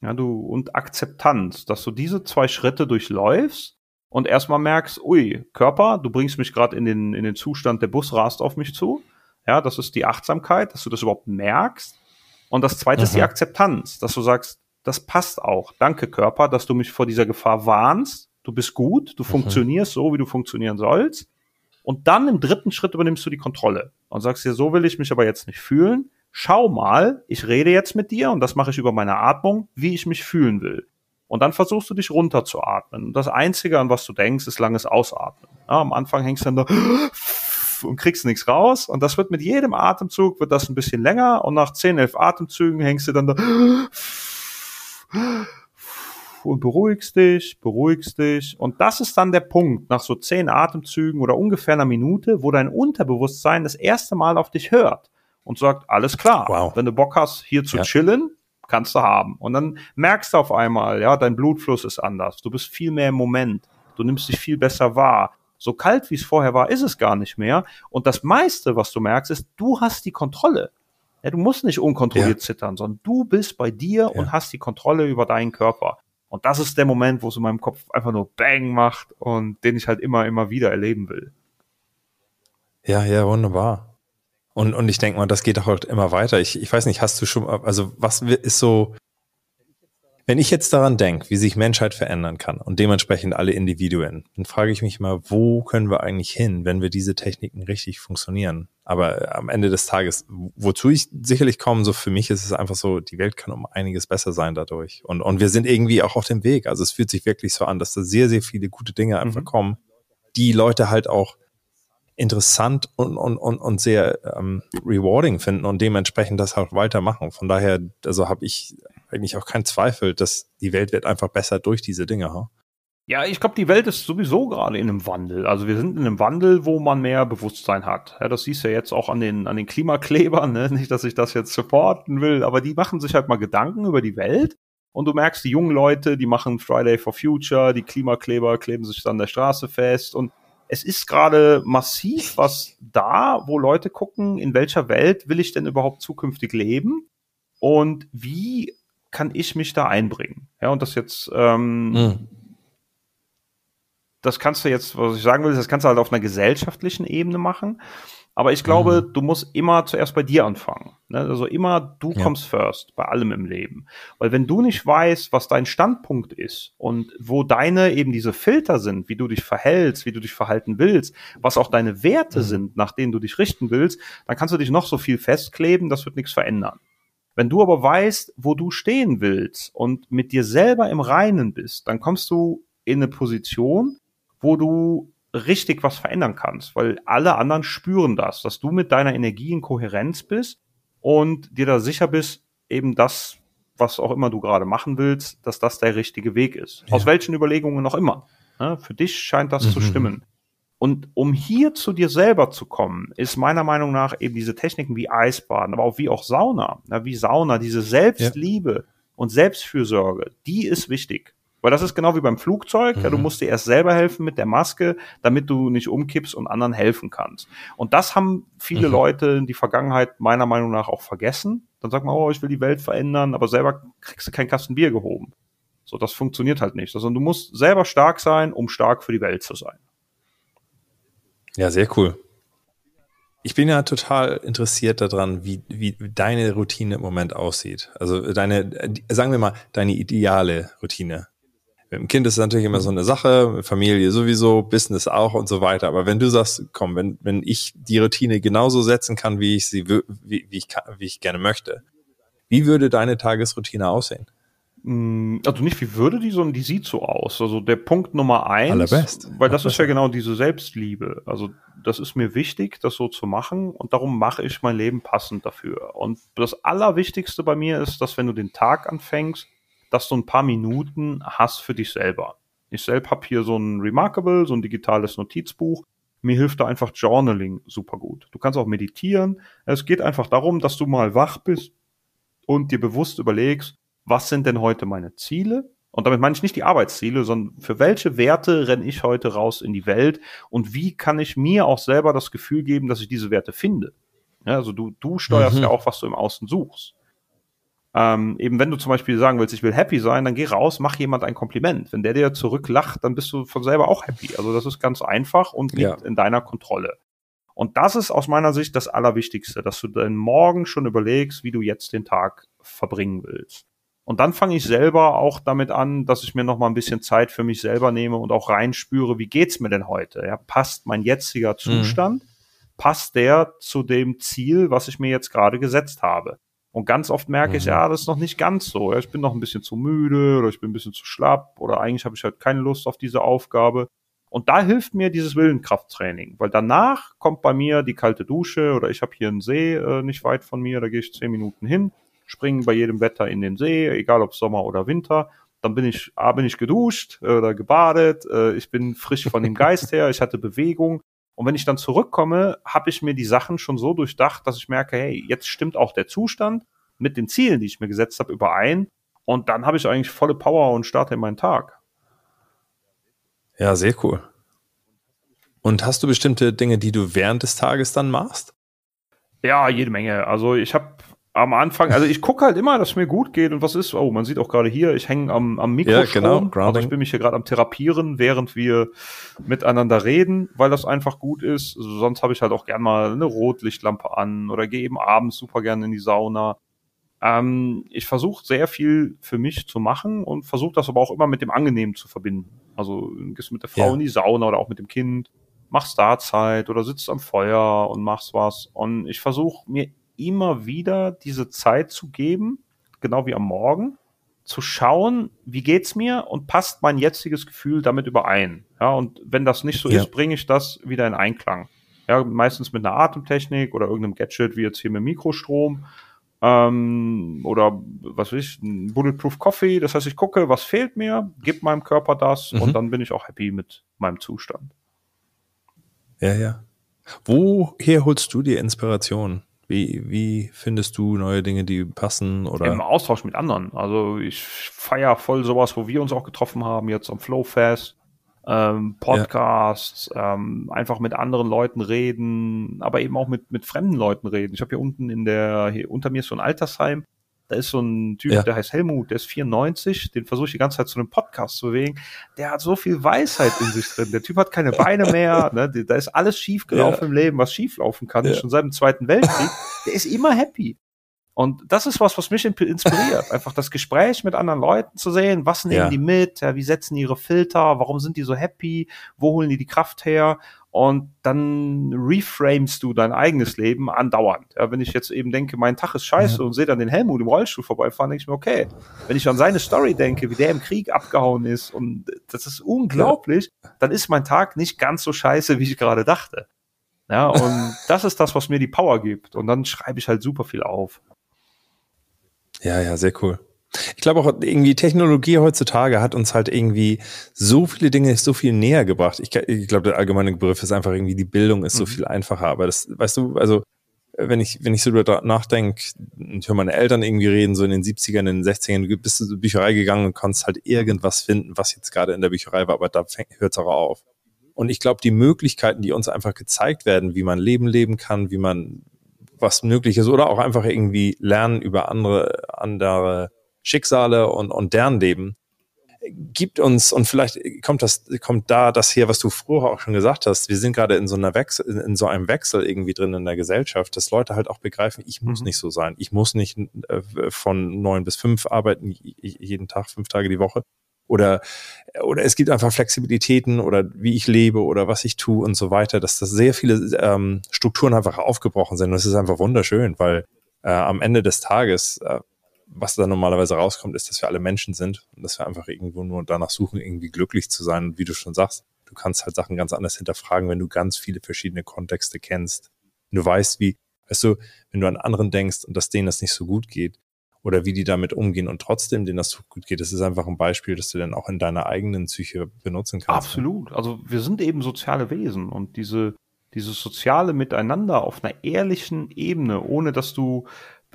ja, du und Akzeptanz, dass du diese zwei Schritte durchläufst und erstmal merkst, ui, Körper, du bringst mich gerade in den, in den Zustand, der Bus rast auf mich zu ja, das ist die Achtsamkeit, dass du das überhaupt merkst. Und das zweite mhm. ist die. Akzeptanz, dass du sagst, das passt auch. Danke, Körper, dass du mich vor dieser Gefahr warnst. Du bist gut, du mhm. funktionierst so, wie du funktionieren sollst. Und dann im dritten Schritt übernimmst du die Kontrolle und sagst dir, so will ich mich aber jetzt nicht fühlen. Schau mal, ich rede jetzt mit dir und das mache ich über meine Atmung, wie ich mich fühlen will. Und dann versuchst du dich runterzuatmen. Und das Einzige, an was du denkst, ist langes Ausatmen. Ja, am Anfang hängst du dann da [gasps] und kriegst nichts raus. Und das wird mit jedem Atemzug wird das ein bisschen länger und nach 10, 11 Atemzügen hängst du dann da [gasps] [laughs] und beruhigst dich, beruhigst dich. Und das ist dann der Punkt, nach so 10 Atemzügen oder ungefähr einer Minute, wo dein Unterbewusstsein das erste Mal auf dich hört und sagt, alles klar, wow. wenn du Bock hast, hier zu ja. chillen, kannst du haben. Und dann merkst du auf einmal, ja, dein Blutfluss ist anders. Du bist viel mehr im Moment. Du nimmst dich viel besser wahr. So kalt, wie es vorher war, ist es gar nicht mehr. Und das meiste, was du merkst, ist, du hast die Kontrolle. Ja, du musst nicht unkontrolliert ja. zittern, sondern du bist bei dir ja. und hast die Kontrolle über deinen Körper. Und das ist der Moment, wo es in meinem Kopf einfach nur Bang macht und den ich halt immer, immer wieder erleben will. Ja, ja, wunderbar. Und, und ich denke mal, das geht auch halt immer weiter. Ich, ich weiß nicht, hast du schon, also was ist so wenn ich jetzt daran denke, wie sich Menschheit verändern kann und dementsprechend alle Individuen, dann frage ich mich mal, wo können wir eigentlich hin, wenn wir diese Techniken richtig funktionieren? Aber äh, am Ende des Tages, wozu ich sicherlich komme, so für mich ist es einfach so, die Welt kann um einiges besser sein dadurch. Und, und wir sind irgendwie auch auf dem Weg. Also es fühlt sich wirklich so an, dass da sehr, sehr viele gute Dinge einfach mhm. kommen, die Leute halt auch interessant und, und, und, und sehr ähm, rewarding finden und dementsprechend das auch weitermachen. Von daher, also habe ich eigentlich auch keinen Zweifel, dass die Welt wird einfach besser durch diese Dinge. Huh? Ja, ich glaube, die Welt ist sowieso gerade in einem Wandel. Also wir sind in einem Wandel, wo man mehr Bewusstsein hat. Ja, das siehst du ja jetzt auch an den, an den Klimaklebern. Ne? [laughs] Nicht, dass ich das jetzt supporten will, aber die machen sich halt mal Gedanken über die Welt. Und du merkst, die jungen Leute, die machen Friday for Future, die Klimakleber kleben sich dann der Straße fest. Und es ist gerade massiv was da, wo Leute gucken, in welcher Welt will ich denn überhaupt zukünftig leben? Und wie kann ich mich da einbringen? Ja, und das jetzt, ähm, mhm. das kannst du jetzt, was ich sagen will, das kannst du halt auf einer gesellschaftlichen Ebene machen. Aber ich glaube, mhm. du musst immer zuerst bei dir anfangen. Ne? Also immer du ja. kommst first bei allem im Leben. Weil wenn du nicht weißt, was dein Standpunkt ist und wo deine eben diese Filter sind, wie du dich verhältst, wie du dich verhalten willst, was auch deine Werte mhm. sind, nach denen du dich richten willst, dann kannst du dich noch so viel festkleben, das wird nichts verändern. Wenn du aber weißt, wo du stehen willst und mit dir selber im Reinen bist, dann kommst du in eine Position, wo du richtig was verändern kannst, weil alle anderen spüren das, dass du mit deiner Energie in Kohärenz bist und dir da sicher bist, eben das, was auch immer du gerade machen willst, dass das der richtige Weg ist. Ja. Aus welchen Überlegungen noch immer. Ne? Für dich scheint das mhm. zu stimmen. Und um hier zu dir selber zu kommen, ist meiner Meinung nach eben diese Techniken wie Eisbaden, aber auch wie auch Sauna, na, wie Sauna, diese Selbstliebe ja. und Selbstfürsorge, die ist wichtig. Weil das ist genau wie beim Flugzeug, ja, du mhm. musst dir erst selber helfen mit der Maske, damit du nicht umkippst und anderen helfen kannst. Und das haben viele mhm. Leute in die Vergangenheit meiner Meinung nach auch vergessen. Dann sagt man, oh, ich will die Welt verändern, aber selber kriegst du kein Kasten Bier gehoben. So, das funktioniert halt nicht. Also du musst selber stark sein, um stark für die Welt zu sein. Ja, sehr cool. Ich bin ja total interessiert daran, wie, wie deine Routine im Moment aussieht. Also deine, sagen wir mal, deine ideale Routine. Mit dem Kind ist es natürlich immer so eine Sache, Familie sowieso, Business auch und so weiter. Aber wenn du sagst, komm, wenn, wenn ich die Routine genauso setzen kann, wie ich sie, wie, wie, ich, wie ich gerne möchte, wie würde deine Tagesroutine aussehen? Mm, also nicht wie würde die, sondern die sieht so aus. Also der Punkt Nummer eins, Allerbest. weil das ist ja genau diese Selbstliebe. Also das ist mir wichtig, das so zu machen und darum mache ich mein Leben passend dafür. Und das Allerwichtigste bei mir ist, dass wenn du den Tag anfängst, dass du ein paar Minuten hast für dich selber. Ich selbst habe hier so ein Remarkable, so ein digitales Notizbuch Mir hilft da einfach Journaling super gut. Du kannst auch meditieren. Es geht einfach darum, dass du mal wach bist und dir bewusst überlegst, was sind denn heute meine Ziele? Und damit meine ich nicht die Arbeitsziele, sondern für welche Werte renne ich heute raus in die Welt und wie kann ich mir auch selber das Gefühl geben, dass ich diese Werte finde? Ja, also du, du steuerst mhm. ja auch, was du im Außen suchst. Ähm, eben wenn du zum Beispiel sagen willst, ich will happy sein, dann geh raus, mach jemand ein Kompliment. Wenn der dir zurücklacht, dann bist du von selber auch happy. Also das ist ganz einfach und liegt ja. in deiner Kontrolle. Und das ist aus meiner Sicht das Allerwichtigste, dass du deinen Morgen schon überlegst, wie du jetzt den Tag verbringen willst. Und dann fange ich selber auch damit an, dass ich mir noch mal ein bisschen Zeit für mich selber nehme und auch reinspüre, wie geht's mir denn heute? Ja, passt mein jetziger mhm. Zustand? Mhm. Passt der zu dem Ziel, was ich mir jetzt gerade gesetzt habe? Und ganz oft merke mhm. ich, ja, das ist noch nicht ganz so. Ja, ich bin noch ein bisschen zu müde oder ich bin ein bisschen zu schlapp oder eigentlich habe ich halt keine Lust auf diese Aufgabe. Und da hilft mir dieses Willenkrafttraining, weil danach kommt bei mir die kalte Dusche oder ich habe hier einen See äh, nicht weit von mir, da gehe ich zehn Minuten hin, springe bei jedem Wetter in den See, egal ob Sommer oder Winter. Dann bin ich, A, bin ich geduscht äh, oder gebadet, äh, ich bin frisch von dem Geist her, ich hatte Bewegung. Und wenn ich dann zurückkomme, habe ich mir die Sachen schon so durchdacht, dass ich merke, hey, jetzt stimmt auch der Zustand mit den Zielen, die ich mir gesetzt habe, überein. Und dann habe ich eigentlich volle Power und starte in meinen Tag. Ja, sehr cool. Und hast du bestimmte Dinge, die du während des Tages dann machst? Ja, jede Menge. Also ich habe am Anfang, also ich gucke halt immer, dass es mir gut geht und was ist. Oh, man sieht auch gerade hier, ich hänge am, am Mikrostrom. Ja, genau, also ich bin mich hier gerade am Therapieren, während wir miteinander reden, weil das einfach gut ist. Also sonst habe ich halt auch gern mal eine Rotlichtlampe an oder gehe eben abends super gern in die Sauna. Ähm, ich versuche sehr viel für mich zu machen und versuche das aber auch immer mit dem Angenehmen zu verbinden. Also gehst mit der Frau ja. in die Sauna oder auch mit dem Kind, machst da Zeit oder sitzt am Feuer und machst was. Und ich versuche mir immer wieder diese Zeit zu geben, genau wie am Morgen, zu schauen, wie geht's mir und passt mein jetziges Gefühl damit überein. Ja, und wenn das nicht so ja. ist, bringe ich das wieder in Einklang. Ja, meistens mit einer Atemtechnik oder irgendeinem Gadget, wie jetzt hier mit Mikrostrom ähm, oder was weiß ich, ein Bulletproof Coffee. Das heißt, ich gucke, was fehlt mir, gebe meinem Körper das mhm. und dann bin ich auch happy mit meinem Zustand. Ja, ja. Woher holst du dir Inspiration? Wie, wie findest du neue Dinge, die passen? Oder? Im Austausch mit anderen. Also ich feiere voll sowas, wo wir uns auch getroffen haben, jetzt am Flowfest, ähm, Podcasts, ja. ähm, einfach mit anderen Leuten reden, aber eben auch mit, mit fremden Leuten reden. Ich habe hier unten in der, hier unter mir ist so ein Altersheim, da ist so ein Typ, ja. der heißt Helmut, der ist 94, den versuche ich die ganze Zeit zu einem Podcast zu bewegen. Der hat so viel Weisheit in sich drin. Der Typ hat keine Beine mehr, [laughs] ne? da ist alles schief gelaufen ja. im Leben, was schief laufen kann, ja. schon seit dem Zweiten Weltkrieg. Der ist immer happy. Und das ist was, was mich inspiriert. Einfach das Gespräch mit anderen Leuten zu sehen. Was nehmen ja. die mit? Ja, wie setzen die ihre Filter? Warum sind die so happy? Wo holen die die Kraft her? Und dann reframest du dein eigenes Leben andauernd. Ja, wenn ich jetzt eben denke, mein Tag ist scheiße ja. und sehe dann den Helmut im Rollstuhl vorbeifahren, denke ich mir, okay. Wenn ich an seine Story denke, wie der im Krieg abgehauen ist und das ist unglaublich, ja. dann ist mein Tag nicht ganz so scheiße, wie ich gerade dachte. Ja, und [laughs] das ist das, was mir die Power gibt. Und dann schreibe ich halt super viel auf. Ja, ja, sehr cool. Ich glaube auch irgendwie Technologie heutzutage hat uns halt irgendwie so viele Dinge so viel näher gebracht. Ich, ich glaube, der allgemeine Begriff ist einfach irgendwie die Bildung ist so mhm. viel einfacher. Aber das, weißt du, also wenn ich, wenn ich so darüber nachdenke und höre meine Eltern irgendwie reden, so in den 70ern, in den 60ern, du bist zur Bücherei gegangen und konntest halt irgendwas finden, was jetzt gerade in der Bücherei war, aber da hört es auch auf. Und ich glaube, die Möglichkeiten, die uns einfach gezeigt werden, wie man Leben leben kann, wie man was möglich ist oder auch einfach irgendwie lernen über andere, andere Schicksale und, und deren Leben, gibt uns, und vielleicht kommt das, kommt da das hier, was du vorher auch schon gesagt hast, wir sind gerade in so einer Wechsel, in so einem Wechsel irgendwie drin in der Gesellschaft, dass Leute halt auch begreifen, ich muss mhm. nicht so sein. Ich muss nicht äh, von neun bis fünf arbeiten, jeden Tag, fünf Tage die Woche. Oder, oder es gibt einfach Flexibilitäten oder wie ich lebe oder was ich tue und so weiter, dass das sehr viele ähm, Strukturen einfach aufgebrochen sind. Und es ist einfach wunderschön, weil äh, am Ende des Tages, äh, was da normalerweise rauskommt, ist, dass wir alle Menschen sind und dass wir einfach irgendwo nur danach suchen, irgendwie glücklich zu sein. Und wie du schon sagst, du kannst halt Sachen ganz anders hinterfragen, wenn du ganz viele verschiedene Kontexte kennst. Wenn du weißt, wie, weißt du, wenn du an anderen denkst und dass denen das nicht so gut geht, oder wie die damit umgehen und trotzdem denen das so gut geht. Das ist einfach ein Beispiel, das du dann auch in deiner eigenen Psyche benutzen kannst. Absolut. Also wir sind eben soziale Wesen und diese, dieses soziale Miteinander auf einer ehrlichen Ebene, ohne dass du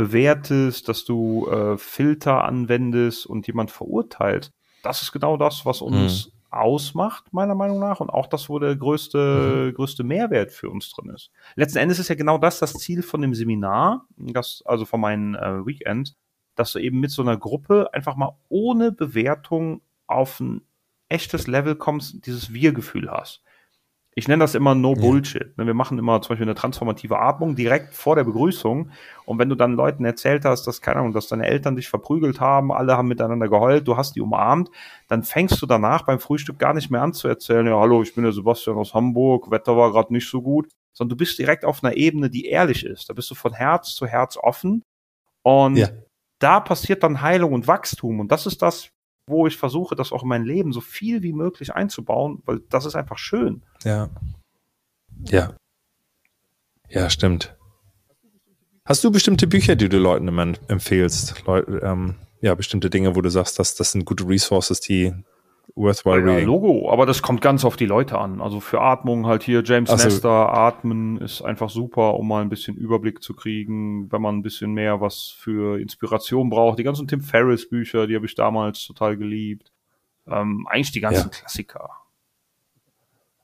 bewertest, dass du äh, Filter anwendest und jemand verurteilt, das ist genau das, was uns mhm. ausmacht, meiner Meinung nach, und auch das, wo der größte, mhm. größte Mehrwert für uns drin ist. Letzten Endes ist ja genau das das Ziel von dem Seminar, das, also von meinem äh, Weekend, dass du eben mit so einer Gruppe einfach mal ohne Bewertung auf ein echtes Level kommst, dieses Wir-Gefühl hast. Ich nenne das immer No Bullshit. Ja. Wir machen immer zum Beispiel eine transformative Atmung direkt vor der Begrüßung. Und wenn du dann Leuten erzählt hast, dass, keine Ahnung, dass deine Eltern dich verprügelt haben, alle haben miteinander geheult, du hast die umarmt, dann fängst du danach beim Frühstück gar nicht mehr an zu erzählen, ja, hallo, ich bin der Sebastian aus Hamburg, Wetter war gerade nicht so gut, sondern du bist direkt auf einer Ebene, die ehrlich ist. Da bist du von Herz zu Herz offen. Und ja da passiert dann Heilung und Wachstum. Und das ist das, wo ich versuche, das auch in mein Leben so viel wie möglich einzubauen, weil das ist einfach schön. Ja. Ja. Ja, stimmt. Hast du bestimmte Bücher, die du Leuten empfehlst? Leute, ähm, ja, bestimmte Dinge, wo du sagst, dass das sind gute Resources, die worthwhile ja, Logo, aber das kommt ganz auf die Leute an. Also für Atmung halt hier James also, Nestor, Atmen ist einfach super, um mal ein bisschen Überblick zu kriegen, wenn man ein bisschen mehr was für Inspiration braucht. Die ganzen Tim Ferriss Bücher, die habe ich damals total geliebt. Ähm, eigentlich die ganzen ja. Klassiker.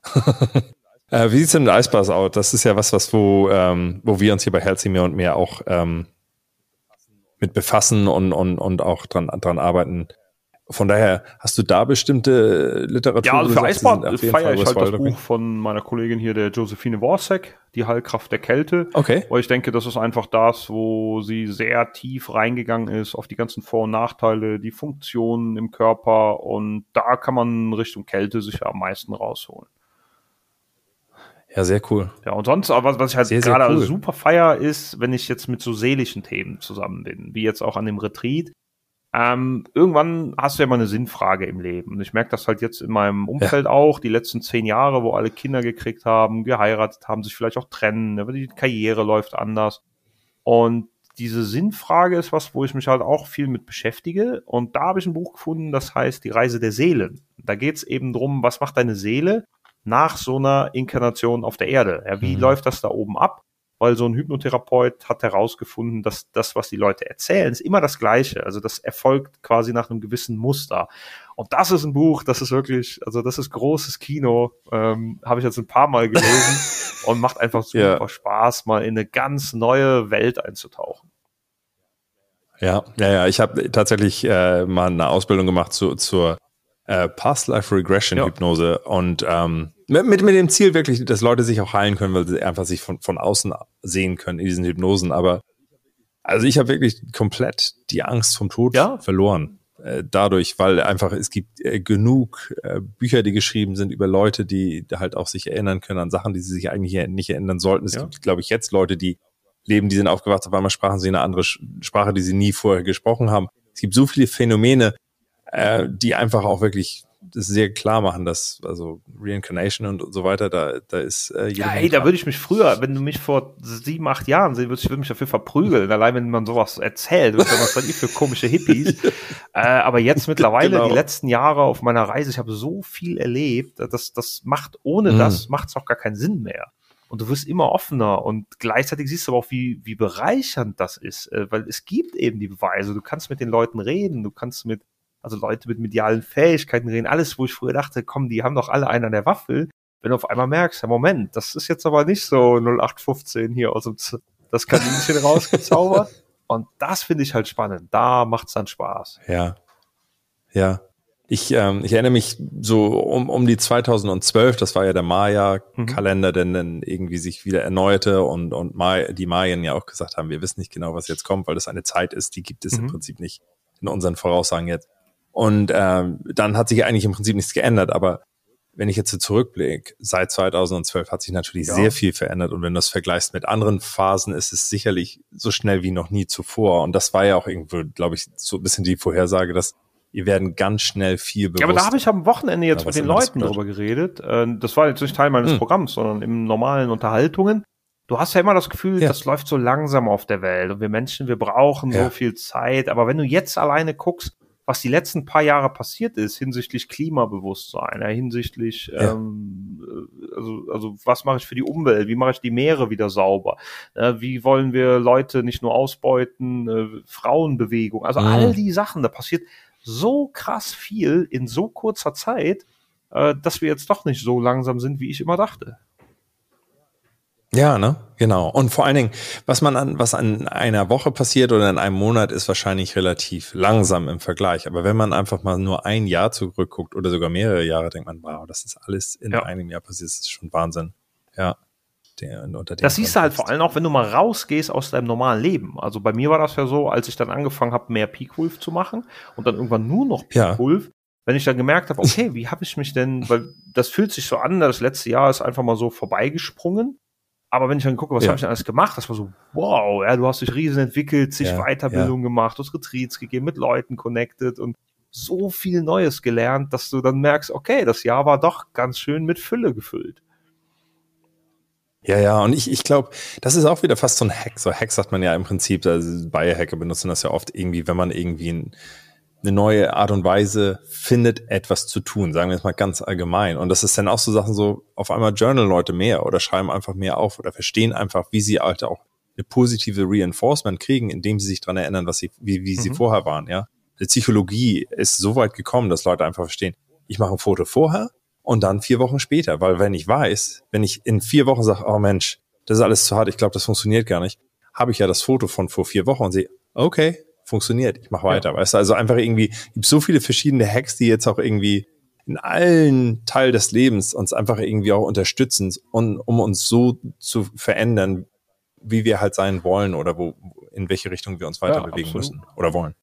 [laughs] äh, wie sieht's denn mit Icebars aus? Das ist ja was, was wo, ähm, wo wir uns hier bei Healthy mehr und mehr auch ähm, mit befassen und, und, und auch dran, dran arbeiten. Von daher hast du da bestimmte Literatur? Ja, also für Eisbad feiere ich halt das Buch von meiner Kollegin hier, der Josephine Worsek, Die Heilkraft der Kälte. Okay. Weil ich denke, das ist einfach das, wo sie sehr tief reingegangen ist auf die ganzen Vor- und Nachteile, die Funktionen im Körper und da kann man Richtung Kälte sich am meisten rausholen. Ja, sehr cool. Ja, und sonst, aber was ich halt gerade cool. super feier, ist, wenn ich jetzt mit so seelischen Themen zusammen bin, wie jetzt auch an dem Retreat ähm, irgendwann hast du ja mal eine Sinnfrage im Leben. Und ich merke das halt jetzt in meinem Umfeld ja. auch, die letzten zehn Jahre, wo alle Kinder gekriegt haben, geheiratet haben, sich vielleicht auch trennen, ne, die Karriere läuft anders. Und diese Sinnfrage ist was, wo ich mich halt auch viel mit beschäftige. Und da habe ich ein Buch gefunden, das heißt Die Reise der Seelen. Da geht es eben drum, was macht deine Seele nach so einer Inkarnation auf der Erde? Ja, wie mhm. läuft das da oben ab? Weil so ein Hypnotherapeut hat herausgefunden, dass das, was die Leute erzählen, ist immer das Gleiche. Also das erfolgt quasi nach einem gewissen Muster. Und das ist ein Buch, das ist wirklich, also das ist großes Kino, ähm, habe ich jetzt ein paar Mal gelesen [laughs] und macht einfach super ja. Spaß, mal in eine ganz neue Welt einzutauchen. Ja, ja, ja. Ich habe tatsächlich äh, mal eine Ausbildung gemacht zu, zur äh, Past Life Regression ja. Hypnose und ähm, mit, mit, mit dem Ziel wirklich, dass Leute sich auch heilen können, weil sie einfach sich von, von außen sehen können in diesen Hypnosen. Aber also ich habe wirklich komplett die Angst vom Tod ja. verloren. Äh, dadurch, weil einfach es gibt äh, genug äh, Bücher, die geschrieben sind über Leute, die halt auch sich erinnern können an Sachen, die sie sich eigentlich nicht erinnern sollten. Es ja. gibt, glaube ich, jetzt Leute, die leben, die sind aufgewacht, auf einmal sprachen sie eine andere Sprache, die sie nie vorher gesprochen haben. Es gibt so viele Phänomene, äh, die einfach auch wirklich sehr klar machen, dass also Reincarnation und so weiter, da, da ist äh, Ja, ey, da würde ich mich früher, wenn du mich vor sieben, acht Jahren sehen würdest, ich würde mich dafür verprügeln, [laughs] allein wenn man sowas erzählt, was seid ihr für komische Hippies. [laughs] äh, aber jetzt [laughs] mittlerweile, genau. die letzten Jahre auf meiner Reise, ich habe so viel erlebt, das, das macht, ohne mhm. das macht es auch gar keinen Sinn mehr. Und du wirst immer offener und gleichzeitig siehst du aber auch, wie, wie bereichernd das ist, äh, weil es gibt eben die Beweise. Du kannst mit den Leuten reden, du kannst mit also Leute mit medialen Fähigkeiten reden, alles, wo ich früher dachte, komm, die haben doch alle einen an der Waffel. Wenn du auf einmal merkst, ja, Moment, das ist jetzt aber nicht so 0815 hier aus dem Z das Kaninchen [laughs] rausgezaubert. Und das finde ich halt spannend. Da macht's dann Spaß. Ja. Ja. Ich, ähm, ich erinnere mich so um, um die 2012, das war ja der Maya-Kalender, mhm. der dann irgendwie sich wieder erneuerte und, und May die Mayen ja auch gesagt haben, wir wissen nicht genau, was jetzt kommt, weil das eine Zeit ist, die gibt es mhm. im Prinzip nicht in unseren Voraussagen jetzt. Und ähm, dann hat sich eigentlich im Prinzip nichts geändert. Aber wenn ich jetzt so zurückblicke, seit 2012 hat sich natürlich ja. sehr viel verändert. Und wenn du das vergleichst mit anderen Phasen, ist es sicherlich so schnell wie noch nie zuvor. Und das war ja auch irgendwo, glaube ich, so ein bisschen die Vorhersage, dass wir werden ganz schnell viel bewusst. Ja, aber da habe ich am Wochenende jetzt mit den Leuten darüber geredet. Äh, das war jetzt nicht Teil meines hm. Programms, sondern im normalen Unterhaltungen. du hast ja immer das Gefühl, ja. das läuft so langsam auf der Welt und wir Menschen, wir brauchen ja. so viel Zeit. Aber wenn du jetzt alleine guckst, was die letzten paar Jahre passiert ist hinsichtlich Klimabewusstsein, ja, hinsichtlich, ja. Ähm, äh, also, also was mache ich für die Umwelt, wie mache ich die Meere wieder sauber, äh, wie wollen wir Leute nicht nur ausbeuten, äh, Frauenbewegung, also mhm. all die Sachen, da passiert so krass viel in so kurzer Zeit, äh, dass wir jetzt doch nicht so langsam sind, wie ich immer dachte. Ja, ne? Genau. Und vor allen Dingen, was man an, was an einer Woche passiert oder in einem Monat, ist wahrscheinlich relativ langsam im Vergleich. Aber wenn man einfach mal nur ein Jahr zurückguckt oder sogar mehrere Jahre, denkt man, wow, das ist alles in ja. einem Jahr passiert. Das ist schon Wahnsinn. Ja. Der, unter das siehst du halt vor allem auch, wenn du mal rausgehst aus deinem normalen Leben. Also bei mir war das ja so, als ich dann angefangen habe, mehr Peak Wolf zu machen und dann irgendwann nur noch Peak ja. Wolf, wenn ich dann gemerkt habe, [laughs] okay, wie habe ich mich denn, weil das fühlt sich so an, das letzte Jahr ist einfach mal so vorbeigesprungen aber wenn ich dann gucke, was ja. habe ich denn alles gemacht, das war so, wow, ja, du hast dich riesen entwickelt, sich ja, Weiterbildung ja. gemacht, du hast Retreats gegeben, mit Leuten connected und so viel Neues gelernt, dass du dann merkst, okay, das Jahr war doch ganz schön mit Fülle gefüllt. Ja, ja, und ich, ich glaube, das ist auch wieder fast so ein Hack. So Hack sagt man ja im Prinzip, also Biohacker benutzen das ja oft irgendwie, wenn man irgendwie ein eine neue Art und Weise findet, etwas zu tun, sagen wir jetzt mal ganz allgemein. Und das ist dann auch so Sachen so, auf einmal journal-Leute mehr oder schreiben einfach mehr auf oder verstehen einfach, wie sie halt auch eine positive Reinforcement kriegen, indem sie sich dran erinnern, was sie, wie, wie mhm. sie vorher waren, ja. Die Psychologie ist so weit gekommen, dass Leute einfach verstehen, ich mache ein Foto vorher und dann vier Wochen später, weil wenn ich weiß, wenn ich in vier Wochen sage, oh Mensch, das ist alles zu hart, ich glaube, das funktioniert gar nicht, habe ich ja das Foto von vor vier Wochen und sehe, okay, funktioniert. Ich mache weiter. Ja. Weißt du, also einfach irgendwie, gibt so viele verschiedene Hacks, die jetzt auch irgendwie in allen Teil des Lebens uns einfach irgendwie auch unterstützen, um, um uns so zu verändern, wie wir halt sein wollen oder wo, in welche Richtung wir uns weiter ja, bewegen absolut. müssen oder wollen.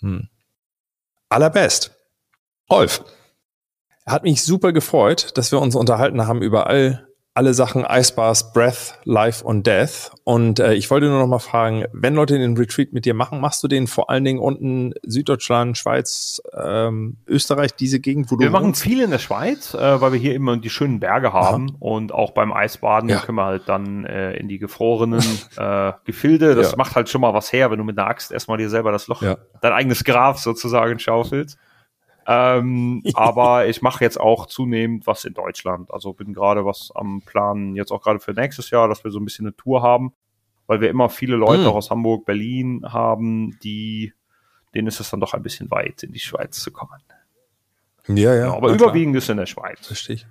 Hm. Allerbest. Rolf, hat mich super gefreut, dass wir uns unterhalten haben über all alle Sachen Icebars, Breath, Life und Death. Und äh, ich wollte nur noch mal fragen, wenn Leute den Retreat mit dir machen, machst du den vor allen Dingen unten Süddeutschland, Schweiz, ähm, Österreich, diese Gegend, wo wir du Wir machen viel in der Schweiz, äh, weil wir hier immer die schönen Berge haben Aha. und auch beim Eisbaden ja. können wir halt dann äh, in die gefrorenen [laughs] äh, Gefilde. Das ja. macht halt schon mal was her, wenn du mit einer Axt erstmal dir selber das Loch, ja. dein eigenes Grab sozusagen schaufelst. Ähm, [laughs] aber ich mache jetzt auch zunehmend was in Deutschland. Also bin gerade was am Plan, jetzt auch gerade für nächstes Jahr, dass wir so ein bisschen eine Tour haben, weil wir immer viele Leute hm. aus Hamburg, Berlin haben, die, denen ist es dann doch ein bisschen weit, in die Schweiz zu kommen. Ja, ja. Genau, aber überwiegend ist in der Schweiz. Verstehe ich.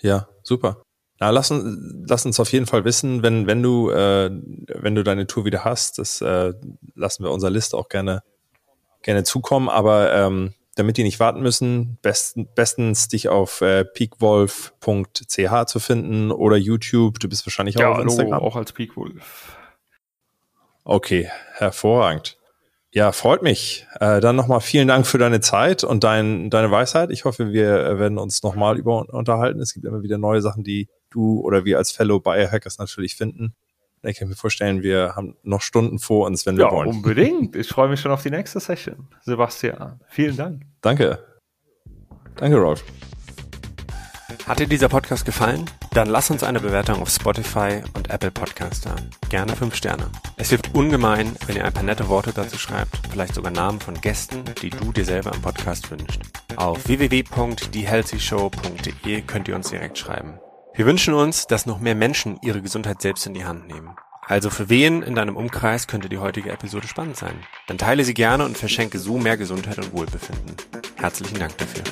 Ja, super. Na, lass, lass uns auf jeden Fall wissen, wenn, wenn du, äh, wenn du deine Tour wieder hast, das äh, lassen wir unserer Liste auch gerne, gerne zukommen. Aber ähm, damit die nicht warten müssen, besten, bestens dich auf äh, peakwolf.ch zu finden oder YouTube. Du bist wahrscheinlich auch ja, auf Instagram. auch als Peakwolf. Okay, hervorragend. Ja, freut mich. Äh, dann nochmal vielen Dank für deine Zeit und dein, deine Weisheit. Ich hoffe, wir werden uns nochmal über unterhalten. Es gibt immer wieder neue Sachen, die du oder wir als Fellow Biohackers natürlich finden. Ich kann mir vorstellen, wir haben noch Stunden vor uns, wenn wir ja, wollen. Unbedingt. [laughs] Ich freue mich schon auf die nächste Session. Sebastian, vielen Dank. Danke. Danke, Rolf. Hat dir dieser Podcast gefallen? Dann lass uns eine Bewertung auf Spotify und Apple Podcast da. Gerne fünf Sterne. Es hilft ungemein, wenn ihr ein paar nette Worte dazu schreibt, vielleicht sogar Namen von Gästen, die du dir selber im Podcast wünschst. Auf www.thehealthyshow.de könnt ihr uns direkt schreiben. Wir wünschen uns, dass noch mehr Menschen ihre Gesundheit selbst in die Hand nehmen. Also für wen in deinem Umkreis könnte die heutige Episode spannend sein? Dann teile sie gerne und verschenke so mehr Gesundheit und Wohlbefinden. Herzlichen Dank dafür.